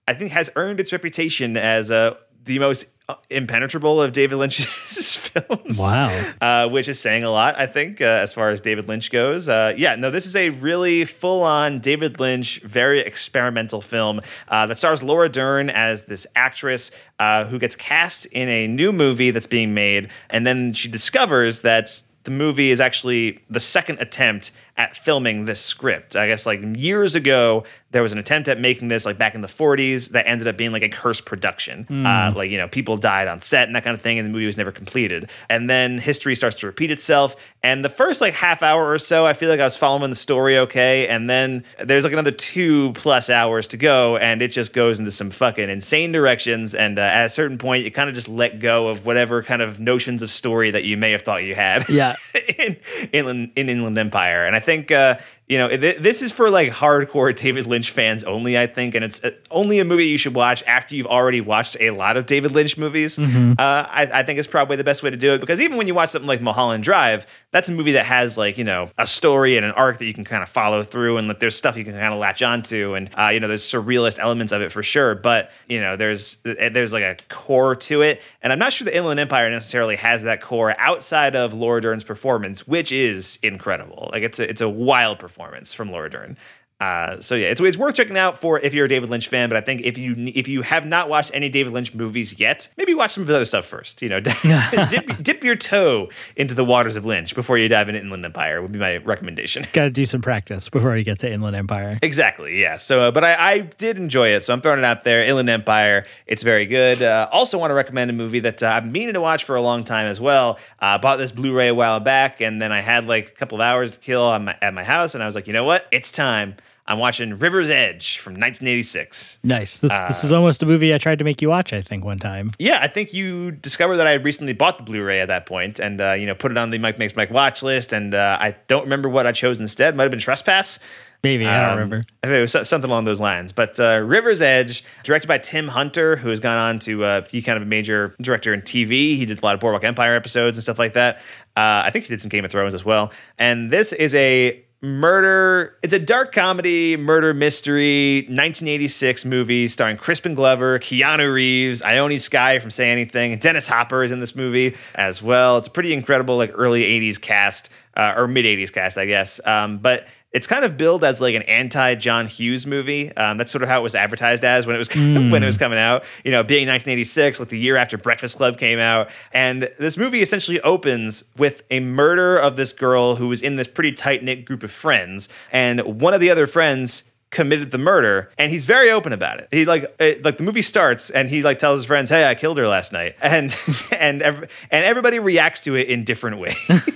I think has earned its reputation as uh, the most impenetrable of David Lynch's films. Wow. Uh, which is saying a lot, I think, uh, as far as David Lynch goes. Uh, yeah, no, this is a really full on David Lynch, very experimental film uh, that stars Laura Dern as this actress uh, who gets cast in a new movie that's being made. And then she discovers that the movie is actually the second attempt at filming this script. I guess like years ago, there was an attempt at making this like back in the 40s that ended up being like a cursed production. Uh, like, you know, people died on set and that kind of thing, and the movie was never completed. And then history starts to repeat itself. And the first like half hour or so, I feel like I was following the story okay. And then there's like another two plus hours to go, and it just goes into some fucking insane directions. And uh, at a certain point, you kind of just let go of whatever kind of notions of story that you may have thought you had Yeah. in Inland in Inland Empire, and I think uh, you know th- this is for like hardcore David Lynch fans only. I think, and it's uh, only a movie you should watch after you've already watched a lot of David Lynch movies. Uh, I, I think it's probably the best way to do it because even when you watch something like Mulholland Drive, that's a movie that has like you know a story and an arc that you can kind of follow through, and like there's stuff you can kind of latch onto, and uh, you know there's surrealist elements of it for sure. But you know there's there's like a core to it, and I'm not sure the Inland Empire necessarily has that core outside of Laura Dern's performance, which is incredible. Like it's a it's a wild performance from Laura Dern. Uh, so yeah, it's it's worth checking out for if you're a David Lynch fan. But I think if you if you have not watched any David Lynch movies yet, maybe watch some of the other stuff first. You know, dip, dip your toe into the waters of Lynch before you dive into Inland Empire. Would be my recommendation. Got to do some practice before you get to Inland Empire. Exactly. Yeah. So, uh, but I, I did enjoy it, so I'm throwing it out there. Inland Empire. It's very good. Uh, also, want to recommend a movie that uh, I've been meaning to watch for a long time as well. Uh, bought this Blu-ray a while back, and then I had like a couple of hours to kill my, at my house, and I was like, you know what? It's time. I'm watching River's Edge from 1986. Nice. This this is almost a movie I tried to make you watch. I think one time. Yeah, I think you discovered that I had recently bought the Blu-ray at that point, and uh, you know put it on the Mike Makes Mike watch list. And uh, I don't remember what I chose instead. Might have been Trespass. Maybe I don't Um, remember. I think it was something along those lines. But uh, River's Edge, directed by Tim Hunter, who has gone on to uh, be kind of a major director in TV. He did a lot of Boardwalk Empire episodes and stuff like that. Uh, I think he did some Game of Thrones as well. And this is a murder. It's a dark comedy, murder mystery, 1986 movie starring Crispin Glover, Keanu Reeves, Ione Skye from Say Anything, Dennis Hopper is in this movie as well. It's a pretty incredible, like early 80s cast uh, or mid 80s cast, I guess. Um, but it's kind of billed as like an anti John Hughes movie. Um, that's sort of how it was advertised as when it was when it was coming out. You know, being 1986, like the year after Breakfast Club came out, and this movie essentially opens with a murder of this girl who was in this pretty tight knit group of friends, and one of the other friends committed the murder and he's very open about it. He like it, like the movie starts and he like tells his friends hey i killed her last night. And and ev- and everybody reacts to it in different ways.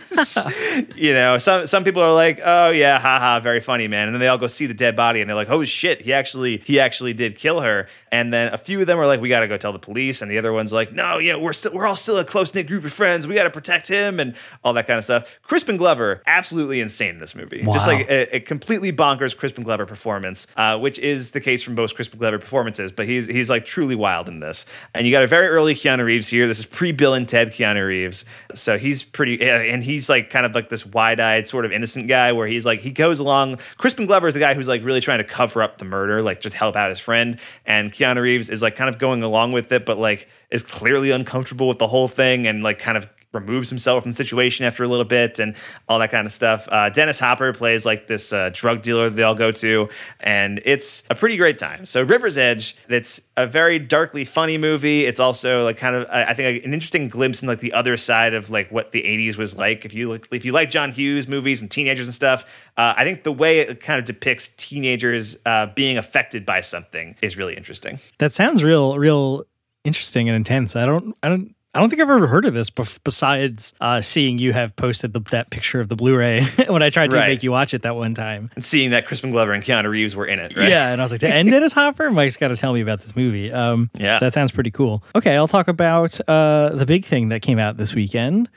You know some some people are like oh yeah haha very funny man. And then they all go see the dead body and they're like oh shit he actually he actually did kill her. And then a few of them are like we got to go tell the police and the other one's like no yeah we're still we're all still a close knit group of friends. We got to protect him and all that kind of stuff. Crispin glover absolutely insane in this movie. Just like a, a completely bonkers Crispin Glover performance, uh, which is the case from most Crispin Glover performances. But he's he's like truly wild in this. And you got a very early Keanu Reeves here. This is pre Bill and Ted Keanu Reeves, so he's pretty, and he's like kind of like this wide eyed sort of innocent guy where he's like he goes along. Crispin Glover is the guy who's like really trying to cover up the murder, like just help out his friend, and Keanu Reeves is like kind of going along with it, but like is clearly uncomfortable with the whole thing and like kind of removes himself from the situation after a little bit and all that kind of stuff. Uh, Dennis Hopper plays like this uh, drug dealer they all go to, and it's a pretty great time. So River's Edge, that's a very darkly funny movie. It's also like kind of I think an interesting glimpse in like the other side of like what the '80s was like. If you look, if you like John Hughes movies and teenagers and stuff, uh, I think the way it kind of depicts teenagers uh, being affected by something is really interesting. That sounds real, real interesting and intense. I don't, I don't, I don't think I've ever heard of this. Bef- besides uh, seeing you have posted the, that picture of the Blu-ray when I tried to Right. make you watch it that one time. And seeing that Crispin Glover and Keanu Reeves were in it, right? Yeah, and I was like, and Dennis Hopper. Mike's got to tell me about this movie. Um, Yeah. so that sounds pretty cool. Okay, I'll talk about uh, the big thing that came out this weekend,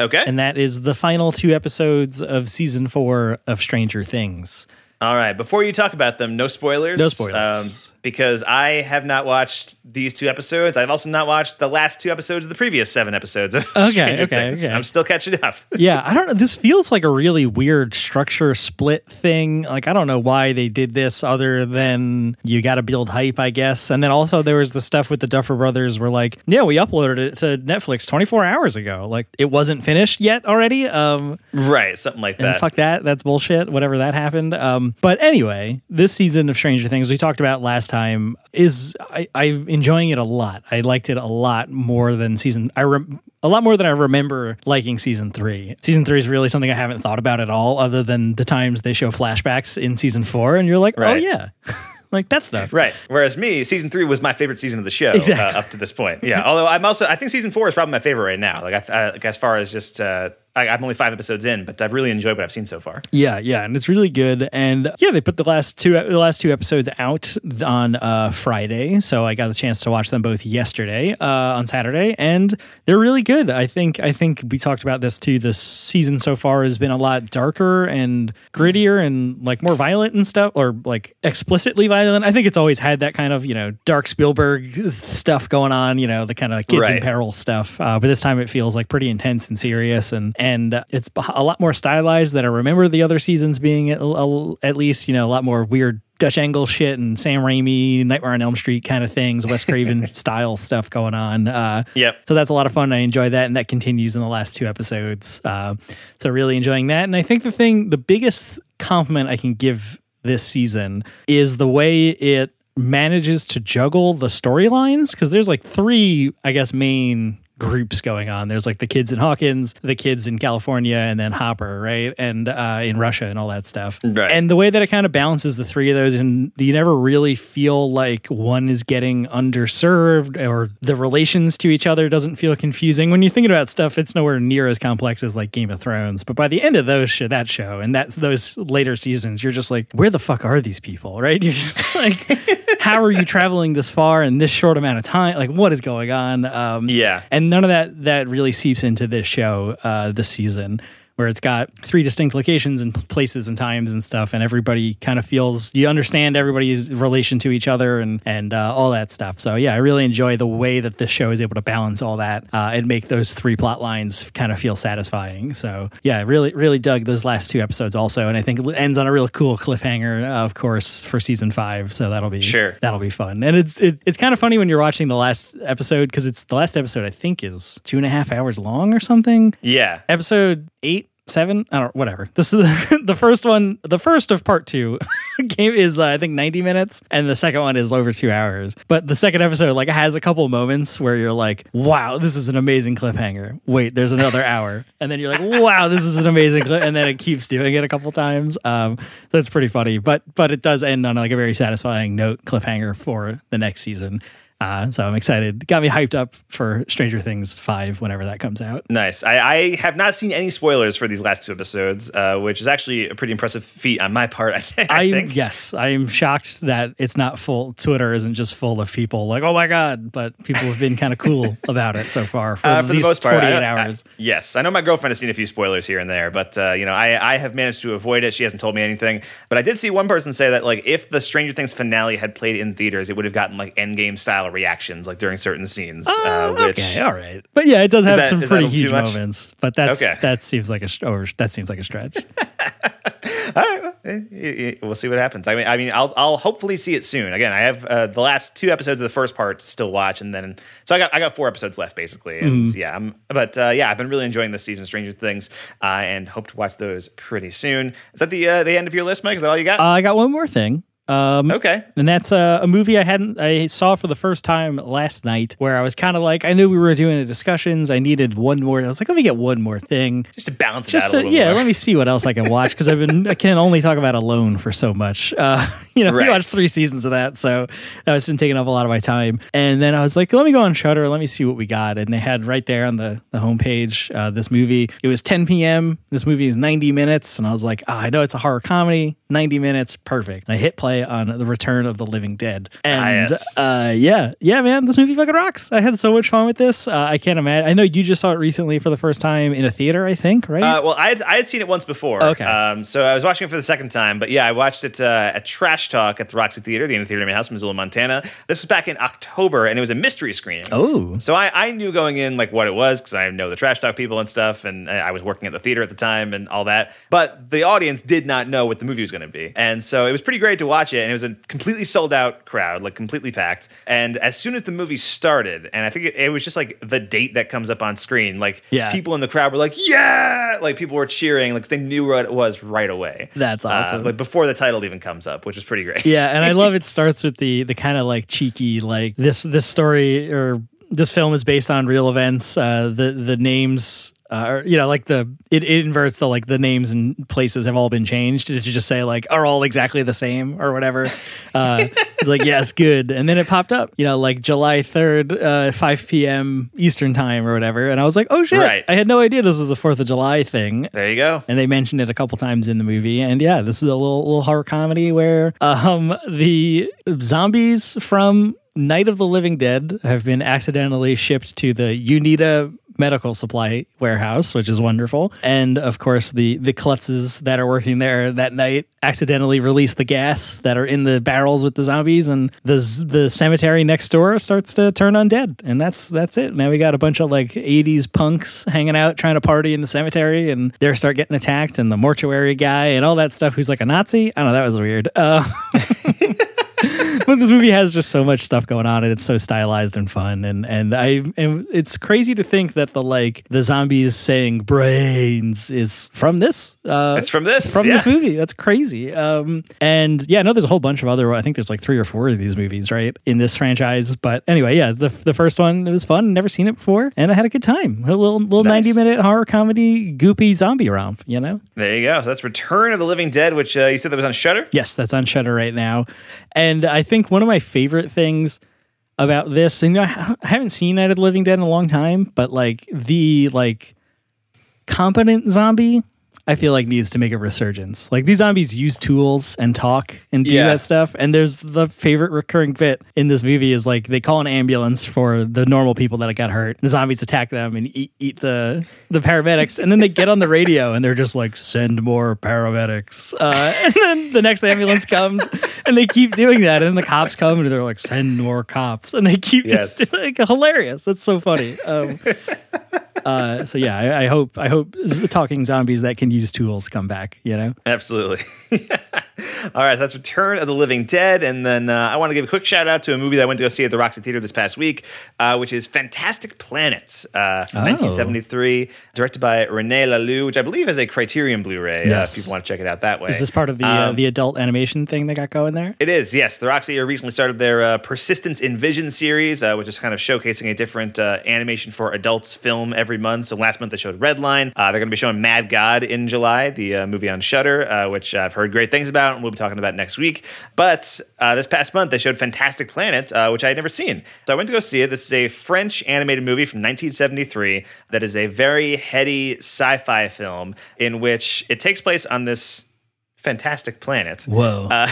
Okay. and that is the final two episodes of season four of Stranger Things. All right. Before you talk about them, no spoilers. No spoilers. Um, because I have not watched these two episodes. I've also not watched the last two episodes of the previous seven episodes of Okay, Stranger okay, Things. okay. I'm still catching up. yeah, I don't know. This feels like a really weird structure split thing. Like, I don't know why they did this other than you got to build hype, I guess. And then also there was the stuff with the Duffer Brothers where, like, yeah, we uploaded it to Netflix 24 hours ago. Like, it wasn't finished yet already. Um, right. Something like and that. fuck that. That's bullshit. Whatever that happened. Um, but anyway, this season of Stranger Things we talked about last time is I, I'm enjoying it a lot. I liked it a lot more than season. I rem- a lot more than I remember liking season three. Season three is really something I haven't thought about at all, other than the times they show flashbacks in season four, and you're like, oh yeah, like that stuff. Right. Whereas me, season three was my favorite season of the show Exactly. uh, up to this point. Yeah. Although I'm also, I think season four is probably my favorite right now. Like, I, I, like as far as just, uh, I, I'm only five episodes in, but I've really enjoyed what I've seen so far. Yeah, yeah, and it's really good. And yeah, they put the last two the last two episodes out on uh, Friday, so I got the chance to watch them both yesterday uh, on Saturday, and they're really good. I think I think we talked about this too. This season so far has been a lot darker and grittier and like more violent and stuff, or like explicitly violent. I think it's always had that kind of you know dark Spielberg stuff going on. You know, the kind of kids in peril stuff. Uh, but this time it feels like pretty intense and serious, and and it's a lot more stylized than I remember the other seasons being. At, at least you know a lot more weird Dutch angle shit and Sam Raimi, Nightmare on Elm Street kind of things, Wes Craven style stuff going on. Uh, Yep. so that's a lot of fun. I enjoy that, and that continues in the last two episodes. Uh, so really enjoying that. And I think the thing, the biggest compliment I can give this season is the way it manages to juggle the storylines because there's like three, I guess, main groups going on. There's like the kids in Hawkins, the kids in California, and then Hopper, right? And uh, in Russia and all that stuff. Right. And the way that it kind of balances the three of those, and you never really feel like one is getting underserved or the relations to each other doesn't feel confusing. When you're thinking about stuff, it's nowhere near as complex as like Game of Thrones. But by the end of those sh- that show and that those later seasons, you're just like, where the fuck are these people? Right? You're just like, how are you traveling this far in this short amount of time? Like, what is going on? Um, Yeah. and none of that that really seeps into this show uh, this season where it's got three distinct locations and places and times and stuff and everybody kind of feels you understand everybody's relation to each other and and uh, all that stuff. So yeah i really enjoy the way that this show is able to balance all that uh, and make those three plot lines kind of feel satisfying. So yeah I really really dug those last two episodes also and i think it ends on a real cool cliffhanger uh, of course for season five. So that'll be Sure. that'll be fun. And it's it, it's kind of funny when you're watching the last episode because it's the last episode i think is two and a half hours long or something. Yeah. episode eight seven? I don't whatever. This is the, the first one the first of part two game is uh, i think 90 minutes and the second one is over two hours. But the second episode like has a couple moments where you're like wow this is an amazing cliffhanger. Wait there's another hour. And then you're like wow this is an amazing clip and then it keeps doing it a couple times. Um so it's pretty funny. But but it does end on like a very satisfying note cliffhanger for the next season uh, so I'm excited. Got me hyped up for Stranger Things 5 whenever that comes out. Nice. I, I have not seen any spoilers for these last two episodes, uh, which is actually a pretty impressive feat on my part. I, think. I I think. yes, I am shocked that it's not full. Twitter isn't just full of people like, oh my god, but people have been kind of cool about it so far for, Uh, for the most part, I- 48 I- hours. yes, I know my girlfriend has seen a few spoilers here and there, but uh, you know, I, I have managed to avoid it. She hasn't told me anything, but I did see one person say that like if the Stranger Things finale had played in theaters, it would have gotten like Endgame style reactions like during certain scenes, uh, which okay, all right, but yeah, it does have that- some is that a pretty huge moments. But that's Okay. that seems like a or that seems like a stretch. All right, well, eh, eh, eh, we'll see what happens. I mean, I mean, I'll I'll hopefully see it soon. Again, I have uh, the last two episodes of the first part to still watch, and then so I got I got four episodes left basically. And Mm-hmm. yeah, I'm, but uh, yeah, I've been really enjoying this season of Stranger Things, uh, and hope to watch those pretty soon. Is that the uh, the end of your list, Mike? Is that all you got? Uh, I got one more thing. Um, okay. And that's uh, a movie I hadn't I saw for the first time last night, where I was kind of like I knew we were doing the discussions. I needed one more. I was like, let me get one more thing. Just to balance it Just out a to, yeah, more. let me see what else I can watch because I've been I can only talk about Alone for so much. Uh, you know, Right. we watched three seasons of that, so that's been taking up a lot of my time. And then I was like, let me go on Shudder, let me see what we got. And they had right there on the the homepage uh, this movie. It was 10 p.m. This movie is 90 minutes, and I was like, oh, I know it's a horror comedy, 90 minutes, perfect. And I hit play on The Return of the Living Dead, and yes. uh, yeah, yeah, man, this movie fucking rocks. I had so much fun with this. Uh, I can't imagine. I know you just saw it recently for the first time in a theater, I think, right? Uh, well, I had, I had seen it once before. Okay. Um, so I was watching it for the second time. But yeah, I watched it uh, at Trash Talk at the Roxy Theater, the Inner Theater in my house, Missoula, Montana. This was back in October, and it was a mystery screening. oh, So I, I knew going in like what it was because I know the trash talk people and stuff, and I was working at the theater at the time and all that. But the audience did not know what the movie was going to be, and so it was pretty great to watch it. And it was a completely sold out crowd, like completely packed. And as soon as the movie started, and I think it, it was just like the date that comes up on screen, like Yeah. people in the crowd were like, "Yeah!" Like people were cheering, like they knew what it was right away. That's Uh, awesome. like before the title even comes up, which is pretty great. Yeah, and I love it starts with the the kind of like cheeky like this this story or this film is based on real events. Uh, the the names. Uh, or, you know, like the it, it inverts the like the names and places have all been changed to just say like are all exactly the same or whatever. Uh, like yes, good, and then it popped up. You know, like July third, uh, five p.m. Eastern time or whatever, and I was like, oh shit, Right. I had no idea this was a Fourth of July thing There you go. and they mentioned it a couple times in the movie. And yeah, this is a little little horror comedy where um, the zombies from Night of the Living Dead have been accidentally shipped to the Uneeda medical supply warehouse, which is wonderful. And of course, the the klutzes that are working there that night accidentally release the gas that are in the barrels with the zombies, and the the cemetery next door starts to turn undead. And that's that's it. Now we got a bunch of like '80s punks hanging out trying to party in the cemetery, and they start getting attacked, and the mortuary guy and all that stuff. Who's like a Nazi? I don't know. That was weird. Uh, but this movie has just so much stuff going on, and it's so stylized and fun, and and I and it's crazy to think that the like the zombies saying brains is from this. Uh, It's from this, from yeah. this movie. That's crazy. Um, and yeah, no, there's a whole bunch of other. I think there's like three or four of these movies, right, in this franchise. But anyway, yeah, the the first one it was fun. Never seen it before, and I had a good time. A little little Nice. ninety minute horror comedy, goopy zombie romp. You know. There you go. So that's Return of the Living Dead, which uh, you said that was on Shudder. Yes, that's on Shudder right now. And I think one of my favorite things about this, and I I haven't seen Night of the Living Dead in a long time, but like the like competent zombie, I feel like needs to make a resurgence. Like these zombies use tools and talk and do Yeah. that stuff. And there's the favorite recurring bit in this movie is like they call an ambulance for the normal people that got hurt. The zombies attack them and eat, eat the the paramedics, and then they get on the radio and they're just like, "Send more paramedics." Uh, and then the next ambulance comes, and they keep doing that. And then the cops come and they're like, "Send more cops," and they keep Yes. just like hilarious. That's so funny. Um, uh, so yeah, I, I hope I hope talking zombies that can use tools come back. You know. Absolutely. All right, so that's Return of the Living Dead. And then uh, I want to give a quick shout out to a movie that I went to go see at the Roxy Theater this past week, uh, which is Fantastic Planet uh, from Oh. 1973, directed by Rene Laloux, which I believe is a Criterion Blu ray Yes. uh, if you want to check it out that way. Is this part of the uh, Um, the adult animation thing they got going there? It is, yes. The Roxy recently started their uh, Persistence in Vision series, uh, which is kind of showcasing a different uh, animation for adults film every month. So last month they showed Redline. Uh, they're going to be showing Mad God in July, the uh, movie on Shudder, uh, which I've heard great things about, and we'll be talking about next week. But uh, this past month they showed Fantastic Planet, uh, which I had never seen. So I went to go see it. This is a French animated movie from 1973 that is a very heady sci-fi film in which it takes place on this fantastic planet. Whoa. Uh,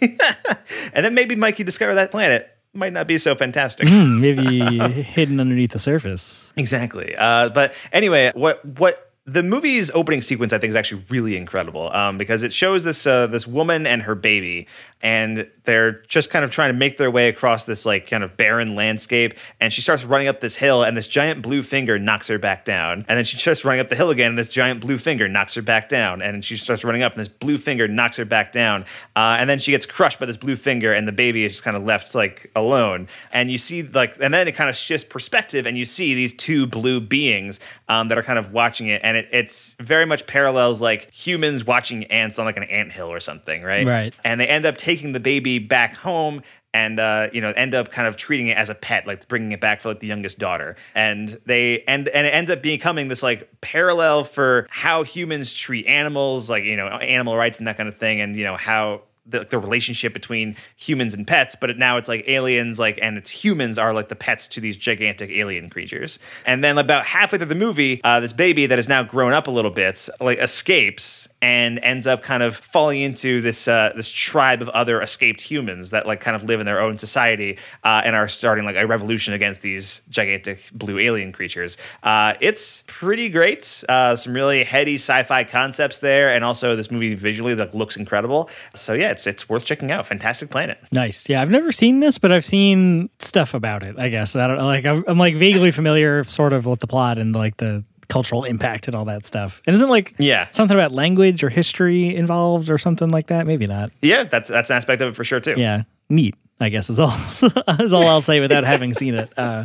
and then maybe Mike, you discover that planet might not be so fantastic. Hmm, maybe hidden underneath the surface. Exactly. Uh, but anyway, what what the movie's opening sequence I think is actually really incredible um, because it shows this uh, this woman and her baby, and they're just kind of trying to make their way across this like kind of barren landscape. And she starts running up this hill, and this giant blue finger knocks her back down. And then she starts running up the hill again, and this giant blue finger knocks her back down. And she starts running up, and this blue finger knocks her back down. Uh, and then she gets crushed by this blue finger, and the baby is just kind of left like alone. And you see like, and then it kind of shifts perspective, and you see these two blue beings um, that are kind of watching it, and it, it's very much parallels like humans watching ants on like an ant hill or something, right? Right. And they end up taking the baby back home and uh, you know end up kind of treating it as a pet, like bringing it back for like the youngest daughter. And they end and it ends up becoming this like parallel for how humans treat animals, like you know animal rights and that kind of thing, and you know how. The, the relationship between humans and pets, but now it's like aliens, like and it's humans are like the pets to these gigantic alien creatures. And then about halfway through the movie, uh, this baby that has now grown up a little bit, like escapes and ends up kind of falling into this uh, this tribe of other escaped humans that like kind of live in their own society uh, and are starting like a revolution against these gigantic blue alien creatures. Uh, it's pretty great. Uh, some really heady sci-fi concepts there, and also this movie visually like looks incredible. So yeah, it's it's worth checking out. Fantastic Planet. Nice. Yeah, I've never seen this, but I've seen stuff about it. I guess I don't like. I'm, I'm like vaguely familiar, sort of, with the plot and like the cultural impact and all that stuff. And isn't like Yeah. something about language or history involved or something like that? Maybe not. Yeah, that's that's an aspect of it for sure too. Yeah, neat. I guess is all is all I'll say without having seen it. Uh,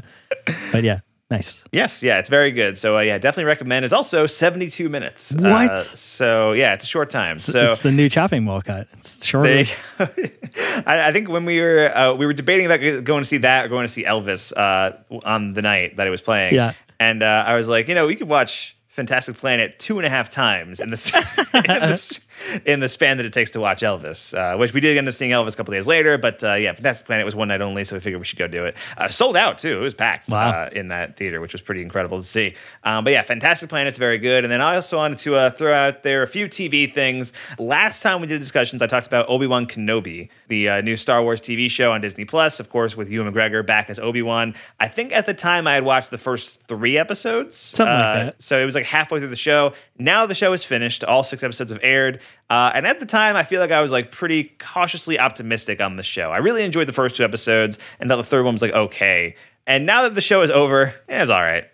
but yeah, nice. Yes, yeah, it's very good. So uh, yeah, definitely recommend. It's also 72 minutes. What? Uh, so yeah, it's a short time. So it's the new Chopping Mall cut. It's shorter. They, I, I think when we were uh, we were debating about going to see that or going to see Elvis uh, on the night that it was playing. Yeah. And uh, I was like, you know, we could watch Fantastic Planet two and a half times in the in the, in the span that it takes to watch Elvis, uh, which we did end up seeing Elvis a couple days later. But uh, yeah, Fantastic Planet was one night only, so we figured we should go do it. Uh, sold out too; it was packed Wow. uh, in that theater, which was pretty incredible to see. Um, but yeah, Fantastic Planet's very good. And then I also wanted to uh, throw out there a few TV things. Last time we did discussions, I talked about Obi Wan Kenobi, the uh, new Star Wars TV show on Disney Plus, of course, with Ewan McGregor back as Obi Wan. I think at the time I had watched the first three episodes, Something like that. So it was like halfway through the show. Now the show is finished; all six episodes have aired. Uh, and at the time, I feel like I was like pretty cautiously optimistic on the show. I really enjoyed the first two episodes, and thought the third one was like okay. And now that the show is over, eh, it was all right.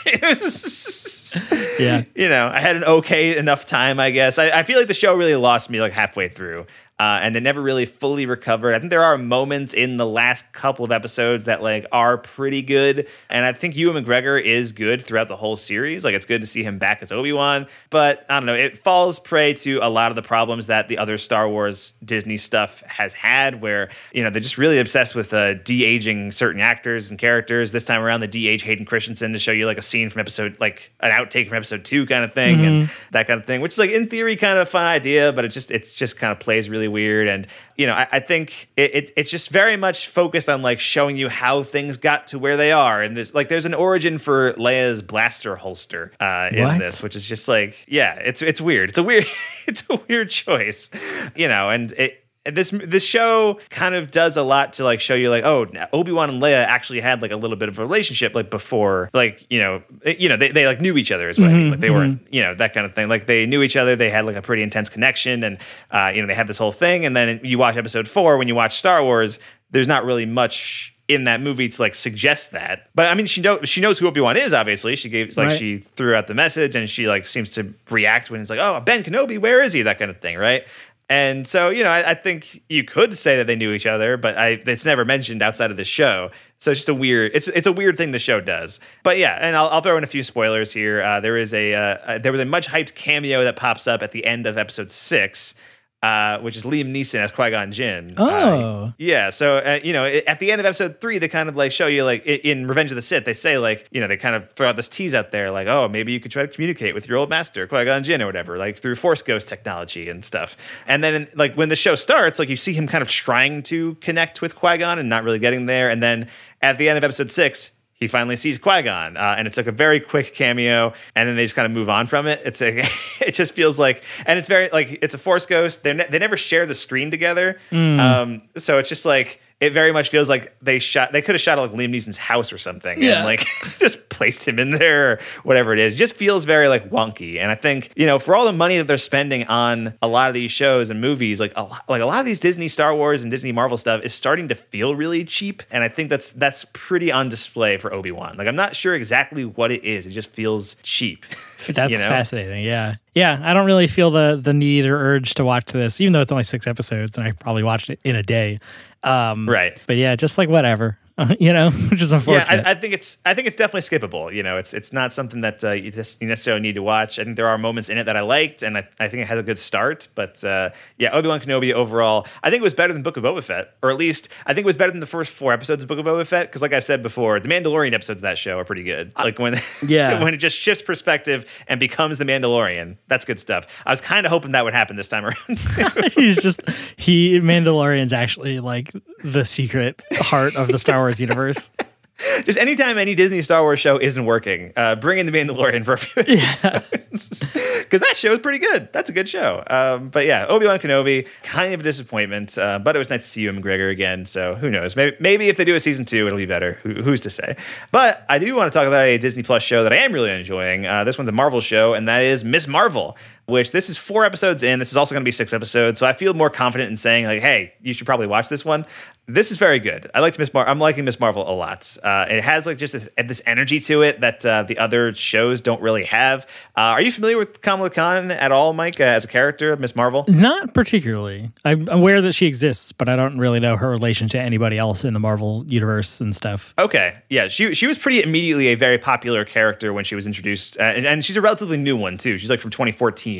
yeah. you know, I had an okay enough time, I guess. I, I feel like the show really lost me like halfway through. Uh, and it never really fully recovered. I think there are moments in the last couple of episodes that like are pretty good, and I think Ewan McGregor is good throughout the whole series. Like it's good to see him back as Obi Wan, but I don't know, it falls prey to a lot of the problems that the other Star Wars Disney stuff has had, where you know they're just really obsessed with uh, de aging certain actors and characters. This time around, the de age Hayden Christensen to show you like a scene from episode, like an outtake from episode two, kind of thing, and that kind of thing, which is like in theory kind of a fun idea, but it just it just kind of plays really weird. And you know, I, I think it, it, it's just very much focused on like showing you how things got to where they are. And there's like there's an origin for Leia's blaster holster uh, in What? this, which is just like yeah, it's it's weird. It's a weird it's a weird choice, you know, and it. And This this show kind of does a lot to like show you like oh Obi Wan and Leia actually had like a little bit of a relationship like before like you know eh, you know they, they like knew each other as well like they weren't you know that kind of thing like they knew each other they had like a pretty intense connection and uh, you know they had this whole thing and then you watch episode four when you watch Star Wars there's not really much in that movie to like suggest that. But I mean, she know she knows who Obi Wan is. Obviously, she gave like Right. she threw out the message, and she like seems to react when it's like, "Oh, Ben Kenobi, where is he?" That kind of thing, right? And so, you know, I, I think you could say that they knew each other, but I, it's never mentioned outside of the show. So it's just a weird. It's it's a weird thing the show does. But yeah, and I'll, I'll throw in a few spoilers here. Uh, there is a uh, uh, there was a much hyped cameo that pops up at the end of episode six. Uh, which is Liam Neeson as Qui Gon Jinn. Uh, Oh. yeah, so uh, you know, at the end of episode three, they kind of like show you like in Revenge of the Sith, they say like you know they kind of throw out this tease out there like oh maybe you could try to communicate with your old master Qui Gon Jinn or whatever like through Force Ghost technology and stuff. And then like when the show starts, like you see him kind of trying to connect with Qui Gon and not really getting there. And then at the end of episode six. He finally sees Qui Gon, uh, and it's like a very quick cameo, and then they just kind of move on from it. It's a, it just feels like, and it's very like it's a Force Ghost. They ne- they never share the screen together, um, so it's just like it very much feels like they shot. They could have shot at like Liam Neeson's house or something, Yeah. and like just placed him in there or whatever it is. It just feels very like wonky. And I think you know for all the money that they're spending on a lot of these shows and movies, like a lot, like a lot of these Disney, Star Wars, and Disney Marvel stuff is starting to feel really cheap. And I think that's that's pretty on display for Obi Wan. Like I'm not sure exactly what it is. It just feels cheap. That's you know? fascinating. Yeah. Yeah. I don't really feel the the need or urge to watch this, even though it's only six episodes and I probably watched it in a day. Um, Right. But yeah, just like whatever, you know, which is Yeah, unfortunate. I, I think it's I think it's definitely skippable. You know, it's it's not something that uh, you just you necessarily need to watch. I think there are moments in it that I liked, and I, I think it has a good start. But uh, yeah, Obi Wan Kenobi overall, I think it was better than Book of Boba Fett, or at least I think it was better than the first four episodes of Book of Boba Fett. Because like I've said before, the Mandalorian episodes of that show are pretty good. Like when yeah. when it just shifts perspective and becomes the Mandalorian, that's good stuff. I was kind of hoping that would happen this time around. He's just he Mandalorian's actually like the secret heart of the Star Wars universe. just anytime any Disney Star Wars show isn't working, uh, bring in the Mandalorian for a few episodes because that show is pretty good. That's a good show. Um, but yeah, Obi Wan Kenobi, kind of a disappointment. Uh, but it was nice to see Ewan McGregor, again. So who knows? Maybe maybe if they do a season two, it'll be better. Who, who's to say? But I do want to talk about a Disney Plus show that I am really enjoying. Uh, this one's a Marvel show, and that is Miss Marvel. Which this is four episodes in. This is also going to be six episodes, so I feel more confident in saying like, "Hey, you should probably watch this one." This is very good. I liked Miss Mar. I'm liking Miss Marvel a lot. Uh, it has like just this, this energy to it that uh, the other shows don't really have. Uh, are you familiar with Kamala Khan at all, Mike, uh, as a character of Miss Marvel? Not particularly. I'm aware that she exists, but I don't really know her relation to anybody else in the Marvel universe and stuff. Okay, yeah, she she was pretty immediately a very popular character when she was introduced, uh, and, and she's a relatively new one too. She's like from 2014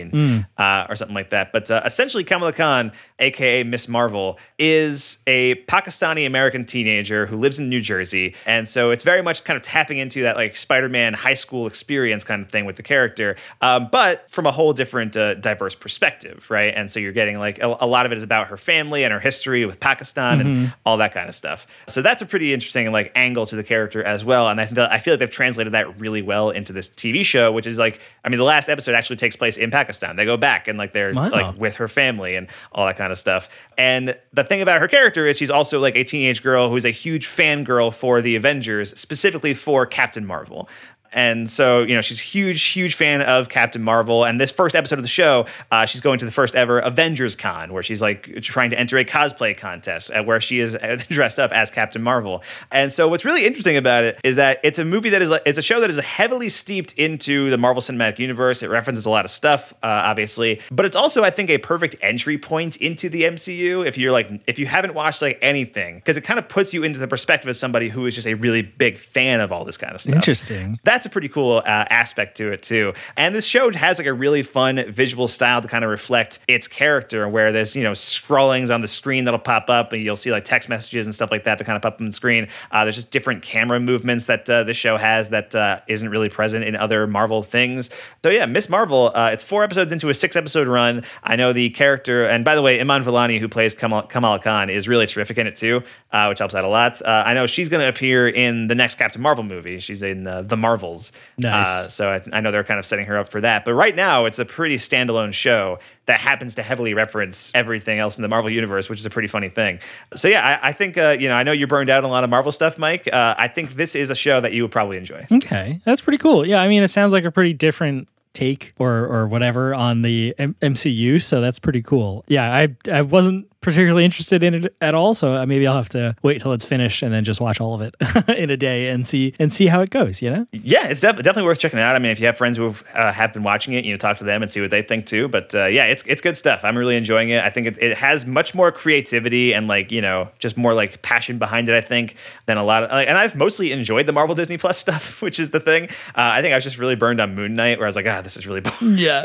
uh, or something like that. But uh, essentially, Kamala Khan, aka Miss Marvel, is a Pakistani American teenager who lives in New Jersey, and so it's very much kind of tapping into that like Spider-Man high school experience kind of thing with the character, um, but from a whole different uh, diverse perspective, right? And so you're getting like a, a lot of it is about her family and her history with Pakistan and all that kind of stuff. So that's a pretty interesting like angle to the character as well, and I feel I feel like they've translated that really well into this TV show, which is like I mean the last episode actually takes place in Pakistan. They go back and like they're Wow. like with her family and all that kind of stuff. And the thing about her character is she's also like a teenage girl who's a huge fangirl for the Avengers, specifically for Captain Marvel. And so, you know, she's a huge, huge fan of Captain Marvel. And this first episode of the show, uh, she's going to the first ever Avengers Con, where she's like trying to enter a cosplay contest uh, where she is uh, dressed up as Captain Marvel. And so, what's really interesting about it is that it's a movie that is, it's a show that is heavily steeped into the Marvel Cinematic Universe. It references a lot of stuff, uh, obviously, but it's also, I think, a perfect entry point into the MCU. If you're like, if you haven't watched like anything, because it kind of puts you into the perspective of somebody who is just a really big fan of all this kind of stuff. Interesting. That's a pretty cool uh, aspect to it too. And this show has like a really fun visual style to kind of reflect its character, where there's you know scrollings on the screen that'll pop up, and you'll see like text messages and stuff like that that kind of pop up on the screen. Uh, there's just different camera movements that uh, this show has that uh, isn't really present in other Marvel things. So yeah, Miss Marvel. Uh, it's four episodes into a six episode run. I know the character, and by the way, Iman Vellani, who plays Kamal- Kamala Khan, is really terrific in it too, uh, which helps out a lot. Uh, I know she's going to appear in the next Captain Marvel movie. She's in the Marvels. Nice. Uh, so I, I know they're kind of setting her up for that. But right now, it's a pretty standalone show that happens to heavily reference everything else in the Marvel universe, which is a pretty funny thing. So yeah, I, I think uh, you know I know you're burned out on a lot of Marvel stuff, Mike. Uh, I think this is a show that you would probably enjoy. Okay, that's pretty cool. Yeah, I mean, it sounds like a pretty different take or or whatever on the M- MCU, so that's pretty cool. Yeah, I I wasn't particularly interested in it at all, so uh, maybe I'll have to wait till it's finished and then just watch all of it in a day and see and see how it goes. You know? Yeah, it's def- definitely worth checking out. I mean, if you have friends who uh, have been watching it, you know, talk to them and see what they think too. But uh, yeah, it's it's good stuff. I'm really enjoying it. I think it, it has much more creativity and like you know just more like passion behind it. I think than a lot of like, and I've mostly enjoyed the Marvel Disney Plus stuff, which is the thing. Uh, I think I was just really burned on Moon Knight, where I was like, ah, this is really boring. Yeah.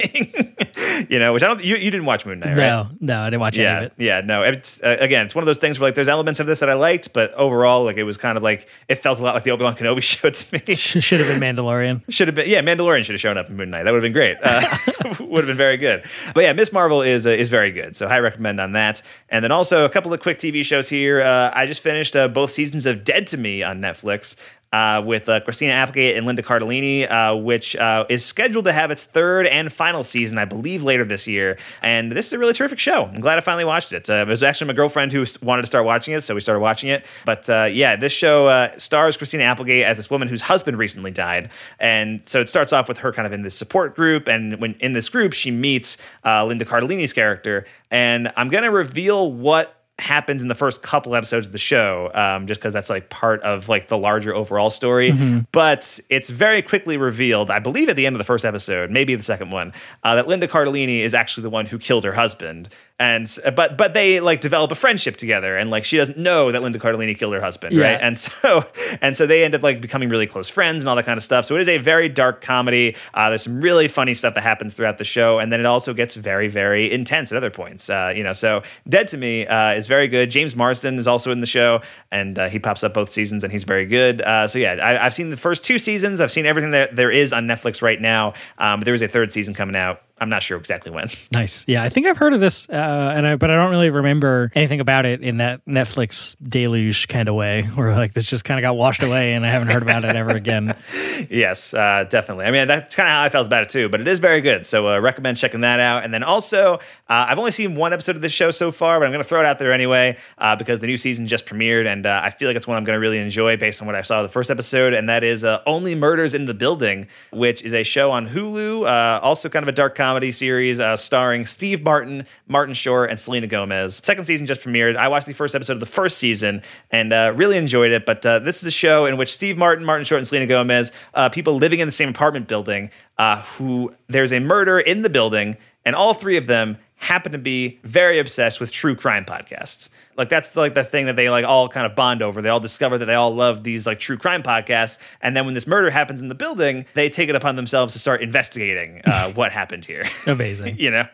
you know, which I don't. You, you didn't watch Moon Knight, right? No, no, I didn't watch any yeah, of it. yeah, no. It's uh, again, it's one of those things where like there's elements of this that I liked, but overall, like it was kind of like it felt a lot like the Obi Wan Kenobi show to me. Should have been Mandalorian. Should have been, yeah. Mandalorian should have shown up in Moon Knight. That would have been great. Uh, would have been very good. But yeah, Miss Marvel is uh, is very good. So I recommend on that. And then also a couple of quick TV shows here. Uh, I just finished uh, both seasons of Dead to Me on Netflix. Uh, with uh, Christina Applegate and Linda Cardellini, uh, which uh, is scheduled to have its third and final season, I believe, later this year. And this is a really terrific show. I'm glad I finally watched it. Uh, it was actually my girlfriend who wanted to start watching it, so we started watching it. But uh, yeah, this show stars Christina Applegate as this woman whose husband recently died, and so it starts off with her kind of in this support group, and when in this group she meets Linda Cardellini's character, and I'm gonna reveal what happens in the first couple episodes of the show um, just because that's like part of like the larger overall story. But it's very quickly revealed i believe at the end of the first episode maybe the second one uh, that linda cardellini is actually the one who killed her husband and but but they like develop a friendship together and like she doesn't know that linda cardellini killed her husband Yeah. right? And so and so they end up like becoming really close friends and all that kind of stuff. So it is a very dark comedy. Uh, there's some really funny stuff that happens throughout the show and then it also gets very very intense at other points uh, you know? So dead to me uh, is very good. James marsden is also in the show and uh, he pops up both seasons and he's very good. Uh, so yeah I, i've seen the first two seasons. I've seen everything that there is on netflix right now. Um, but there is a third season coming out i'm not sure exactly when Nice. Yeah, I think I've heard of this, uh, and I but I don't really remember anything about it in that Netflix deluge kind of way, where like this just kind of got washed away, and I haven't heard about it ever again. Yes, uh, definitely. I mean, that's kind of how I felt about it too, but it is very good. So uh, recommend checking that out. And then also, uh, I've only seen one episode of this show so far, but I'm going to throw it out there anyway uh, because the new season just premiered, and uh, I feel like it's one I'm going to really enjoy based on what I saw the first episode. And that is uh, Only Murders in the Building, which is a show on Hulu, uh, also kind of a dark comedy series uh, starring Steve Martin, Martin Short, and Selena Gomez. Second season just premiered. I watched the first episode of the first season and uh, really enjoyed it. But uh, this is a show in which Steve Martin, Martin Short, and Selena Gomez, uh, people living in the same apartment building, uh, who there's a murder in the building, and all three of them happen to be very obsessed with true crime podcasts. Like that's like the thing that they like all kind of bond over. They all discover that they all love these like true crime podcasts, and then when this murder happens in the building, they take it upon themselves to start investigating uh, what happened here. Amazing. you know,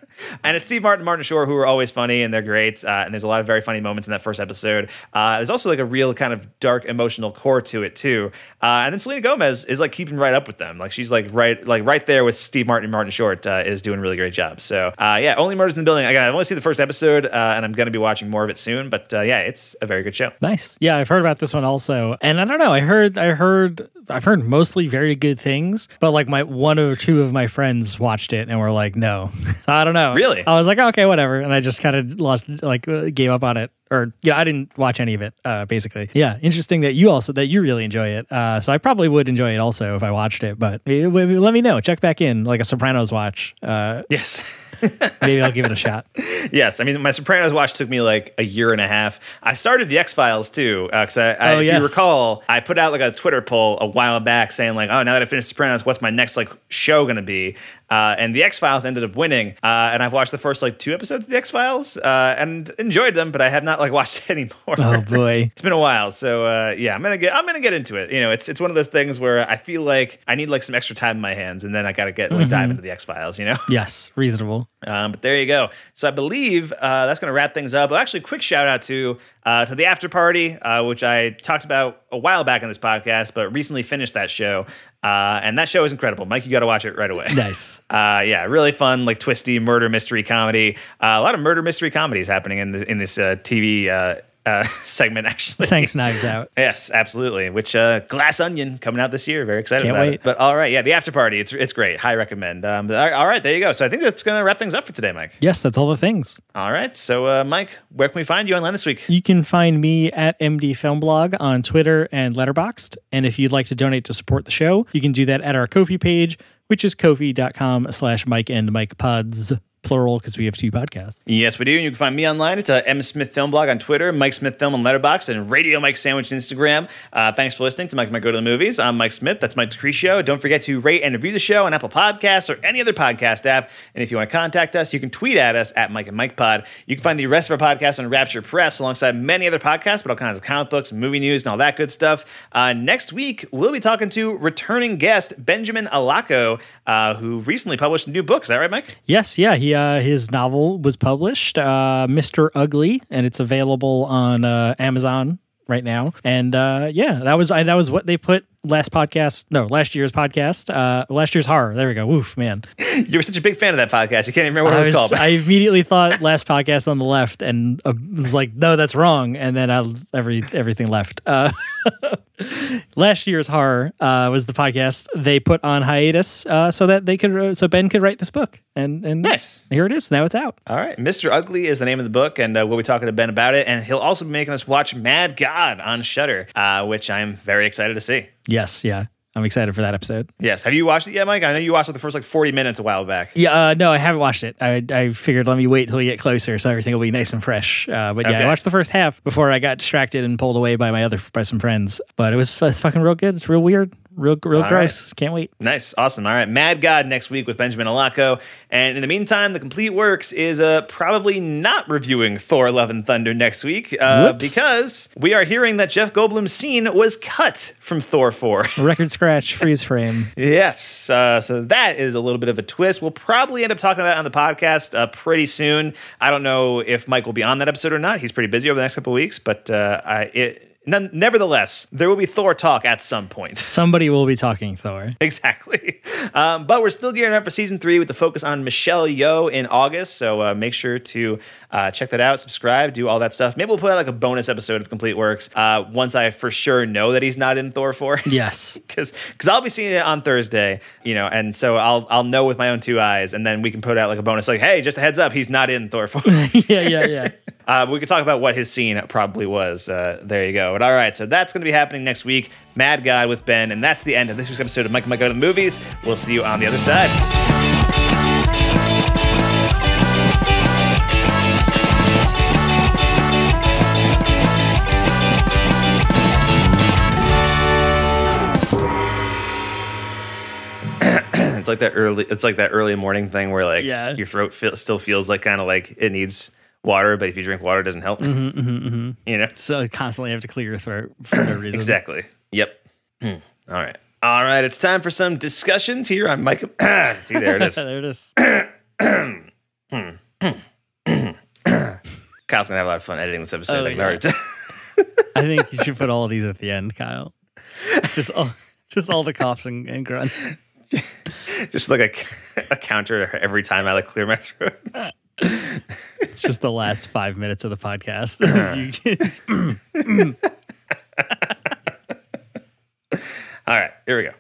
and it's Steve Martin, and Martin Short, who are always funny and they're great. Uh, and there's a lot of very funny moments in that first episode. Uh, there's also like a real kind of dark emotional core to it too. Uh, and then Selena Gomez is like keeping right up with them. Like she's like right like right there with Steve Martin and Martin Short uh, is doing a really great job. So uh, yeah, only murders in the building. Again, I've only seen the first episode, uh, and I'm gonna be watching more of it soon. But uh, yeah, it's a very good show. Nice. Yeah, I've heard about this one also, and I don't know. I heard I heard I've heard mostly very good things, but like my one or two of my friends watched it and were like, no. So I don't know. Really? I was like, okay, whatever, and I just kind of lost, like, uh, gave up on it. Or yeah, I didn't watch any of it. Uh, basically, yeah. Interesting that you also that you really enjoy it. Uh, so I probably would enjoy it also if I watched it. But uh, let me know. Check back in like a Sopranos watch. Uh, Yes. maybe I'll give it a shot. yes. I mean, my Sopranos watch took me like a year and a half. I started the X Files too, because I, I Oh, if yes. you recall, I put out like a Twitter poll a while back saying like, oh, now that I finished Sopranos, what's my next like show to be? Uh, and the X Files ended up winning, uh, and I've watched the first like two episodes of the X Files uh, and enjoyed them, but I have not like watched it anymore. Oh boy. It's been a while, so uh, yeah, I'm gonna get I'm gonna get into it. You know, it's it's one of those things where I feel like I need like some extra time in my hands, and then I gotta get like dive into the X Files. You know. Yes, reasonable. Um, but there you go. So I believe uh, that's going to wrap things up. Well, actually, quick shout out to uh, to the after party, uh, which I talked about a while back in this podcast, but recently finished that show, uh, and that show is incredible. Mike, you got to watch it right away. Nice. Uh, yeah, really fun, like twisty murder mystery comedy. Uh, a lot of murder mystery comedies happening in this in this uh, TV uh, segment. Actually, Thanks, Knives Out. Yes, absolutely. Which uh, Glass Onion coming out this year. Very excited Can't about wait. it. But all right, yeah, the after party. It's it's great. High recommend. Um, all right, there you go. So I think that's gonna wrap things up for today, Mike. Yes, that's all the things. All right. So uh, Mike, where can we find you online this week? You can find me at MD Film Blog on Twitter and Letterboxd. And if you'd like to donate to support the show, you can do that at our Ko-fi page, which is ko-fi.com slash Mike and Mike Pods, plural, because we have two podcasts. Yes, we do. And you can find me online. It's uh, M Smith Film Blog on Twitter, Mike Smith Film on Letterboxd, and Radio Mike Sandwich on Instagram. Uh, thanks for listening to Mike Mike Go to the Movies. I'm Mike Smith. That's Mike Decrecio. Don't forget to rate and review the show on Apple Podcasts or any other podcast app. And if you want to contact us, you can tweet at us at Mike and Mike Pod. You can find the rest of our podcasts on Rapture Press alongside many other podcasts, but all kinds of comic books, movie news, and all that good stuff. Uh, next week, we'll be talking to returning guest Benjamin Alaco, uh, who recently published a new book. Is that right, Mike? Yes, yeah, he uh, his novel was published, uh, Mr. Ugly, and it's available on uh, Amazon right now. And uh, yeah, that was I, that was what they put last podcast. No, last year's podcast. Uh, last year's horror. There we go. Woof, man. You were such a big fan of that podcast. You can't even remember what I, it was, was- called. I immediately thought last podcast on the left, and uh, was like, no, that's wrong. And then I, every everything left. Uh, last year's horror uh, was the podcast they put on hiatus uh, so that they could uh, so Ben could write this book. And and Nice. here it is. Now it's out. All right, Mr. Ugly is the name of the book, and uh, we'll be talking to Ben about it. And he'll also be making us watch Mad God on Shudder, uh, which I'm very excited to see. Yes, yeah. I'm excited for that episode. Yes, have you watched it yet, Mike? I know you watched like the first like 40 minutes a while back. Yeah, uh, no, I haven't watched it. I, I figured let me wait till we get closer so everything will be nice and fresh. Uh, but yeah, Okay. I watched the first half before I got distracted and pulled away by my other by some friends. But it was it's fucking real good. It's real weird, real real All gross. Can't wait. Nice, awesome. All right, Mad God next week with Benjamin Alaco. And in the meantime, the Complete Works is uh, probably not reviewing Thor: Love and Thunder next week uh, because we are hearing that Jeff Goldblum's scene was cut from Thor 4. Record scratch, freeze frame. Yes. Uh, so that is a little bit of a twist. We'll probably end up talking about it on the podcast uh, pretty soon. I don't know if Mike will be on that episode or not. He's pretty busy over the next couple of weeks, but uh, I, it, none, nevertheless, there will be Thor talk at some point. Somebody will be talking Thor. exactly. Um, but we're still gearing up for season three with the focus on Michelle Yeoh in August. So uh, make sure to uh, check that out, subscribe, do all that stuff. Maybe we'll put out like a bonus episode of Complete Works uh, once I for sure know that he's not in Thor 4. Yes. because because I'll be seeing it on Thursday, you know, and so I'll I'll know with my own two eyes, and then we can put out like a bonus, like, hey, just a heads up, he's not in Thor four. yeah, yeah, yeah. Uh, we could talk about what his scene probably was. Uh, there you go. But all right, so that's going to be happening next week. Mad God with Ben, and that's the end of this week's episode of Mike and Mike Go to the Movies. We'll see you on the other side. it's like that early. It's like that early morning thing where like Yeah. your throat feel, still feels like kind of like it needs water, but if you drink water, it doesn't help. Mm-hmm, mm-hmm, mm-hmm. You know So constantly have to clear your throat for no reason. exactly. Yep. Hmm. All right. All right. It's time for some discussions here on Mike. See, there it is. there it is. Kyle's gonna have a lot of fun editing this episode. Oh, like, yeah. I think you should put all of these at the end, Kyle. Just all, just all the coughs and, and grunts. just like a, a counter every time I like clear my throat. It's just the last five minutes of the podcast. All right, here we go.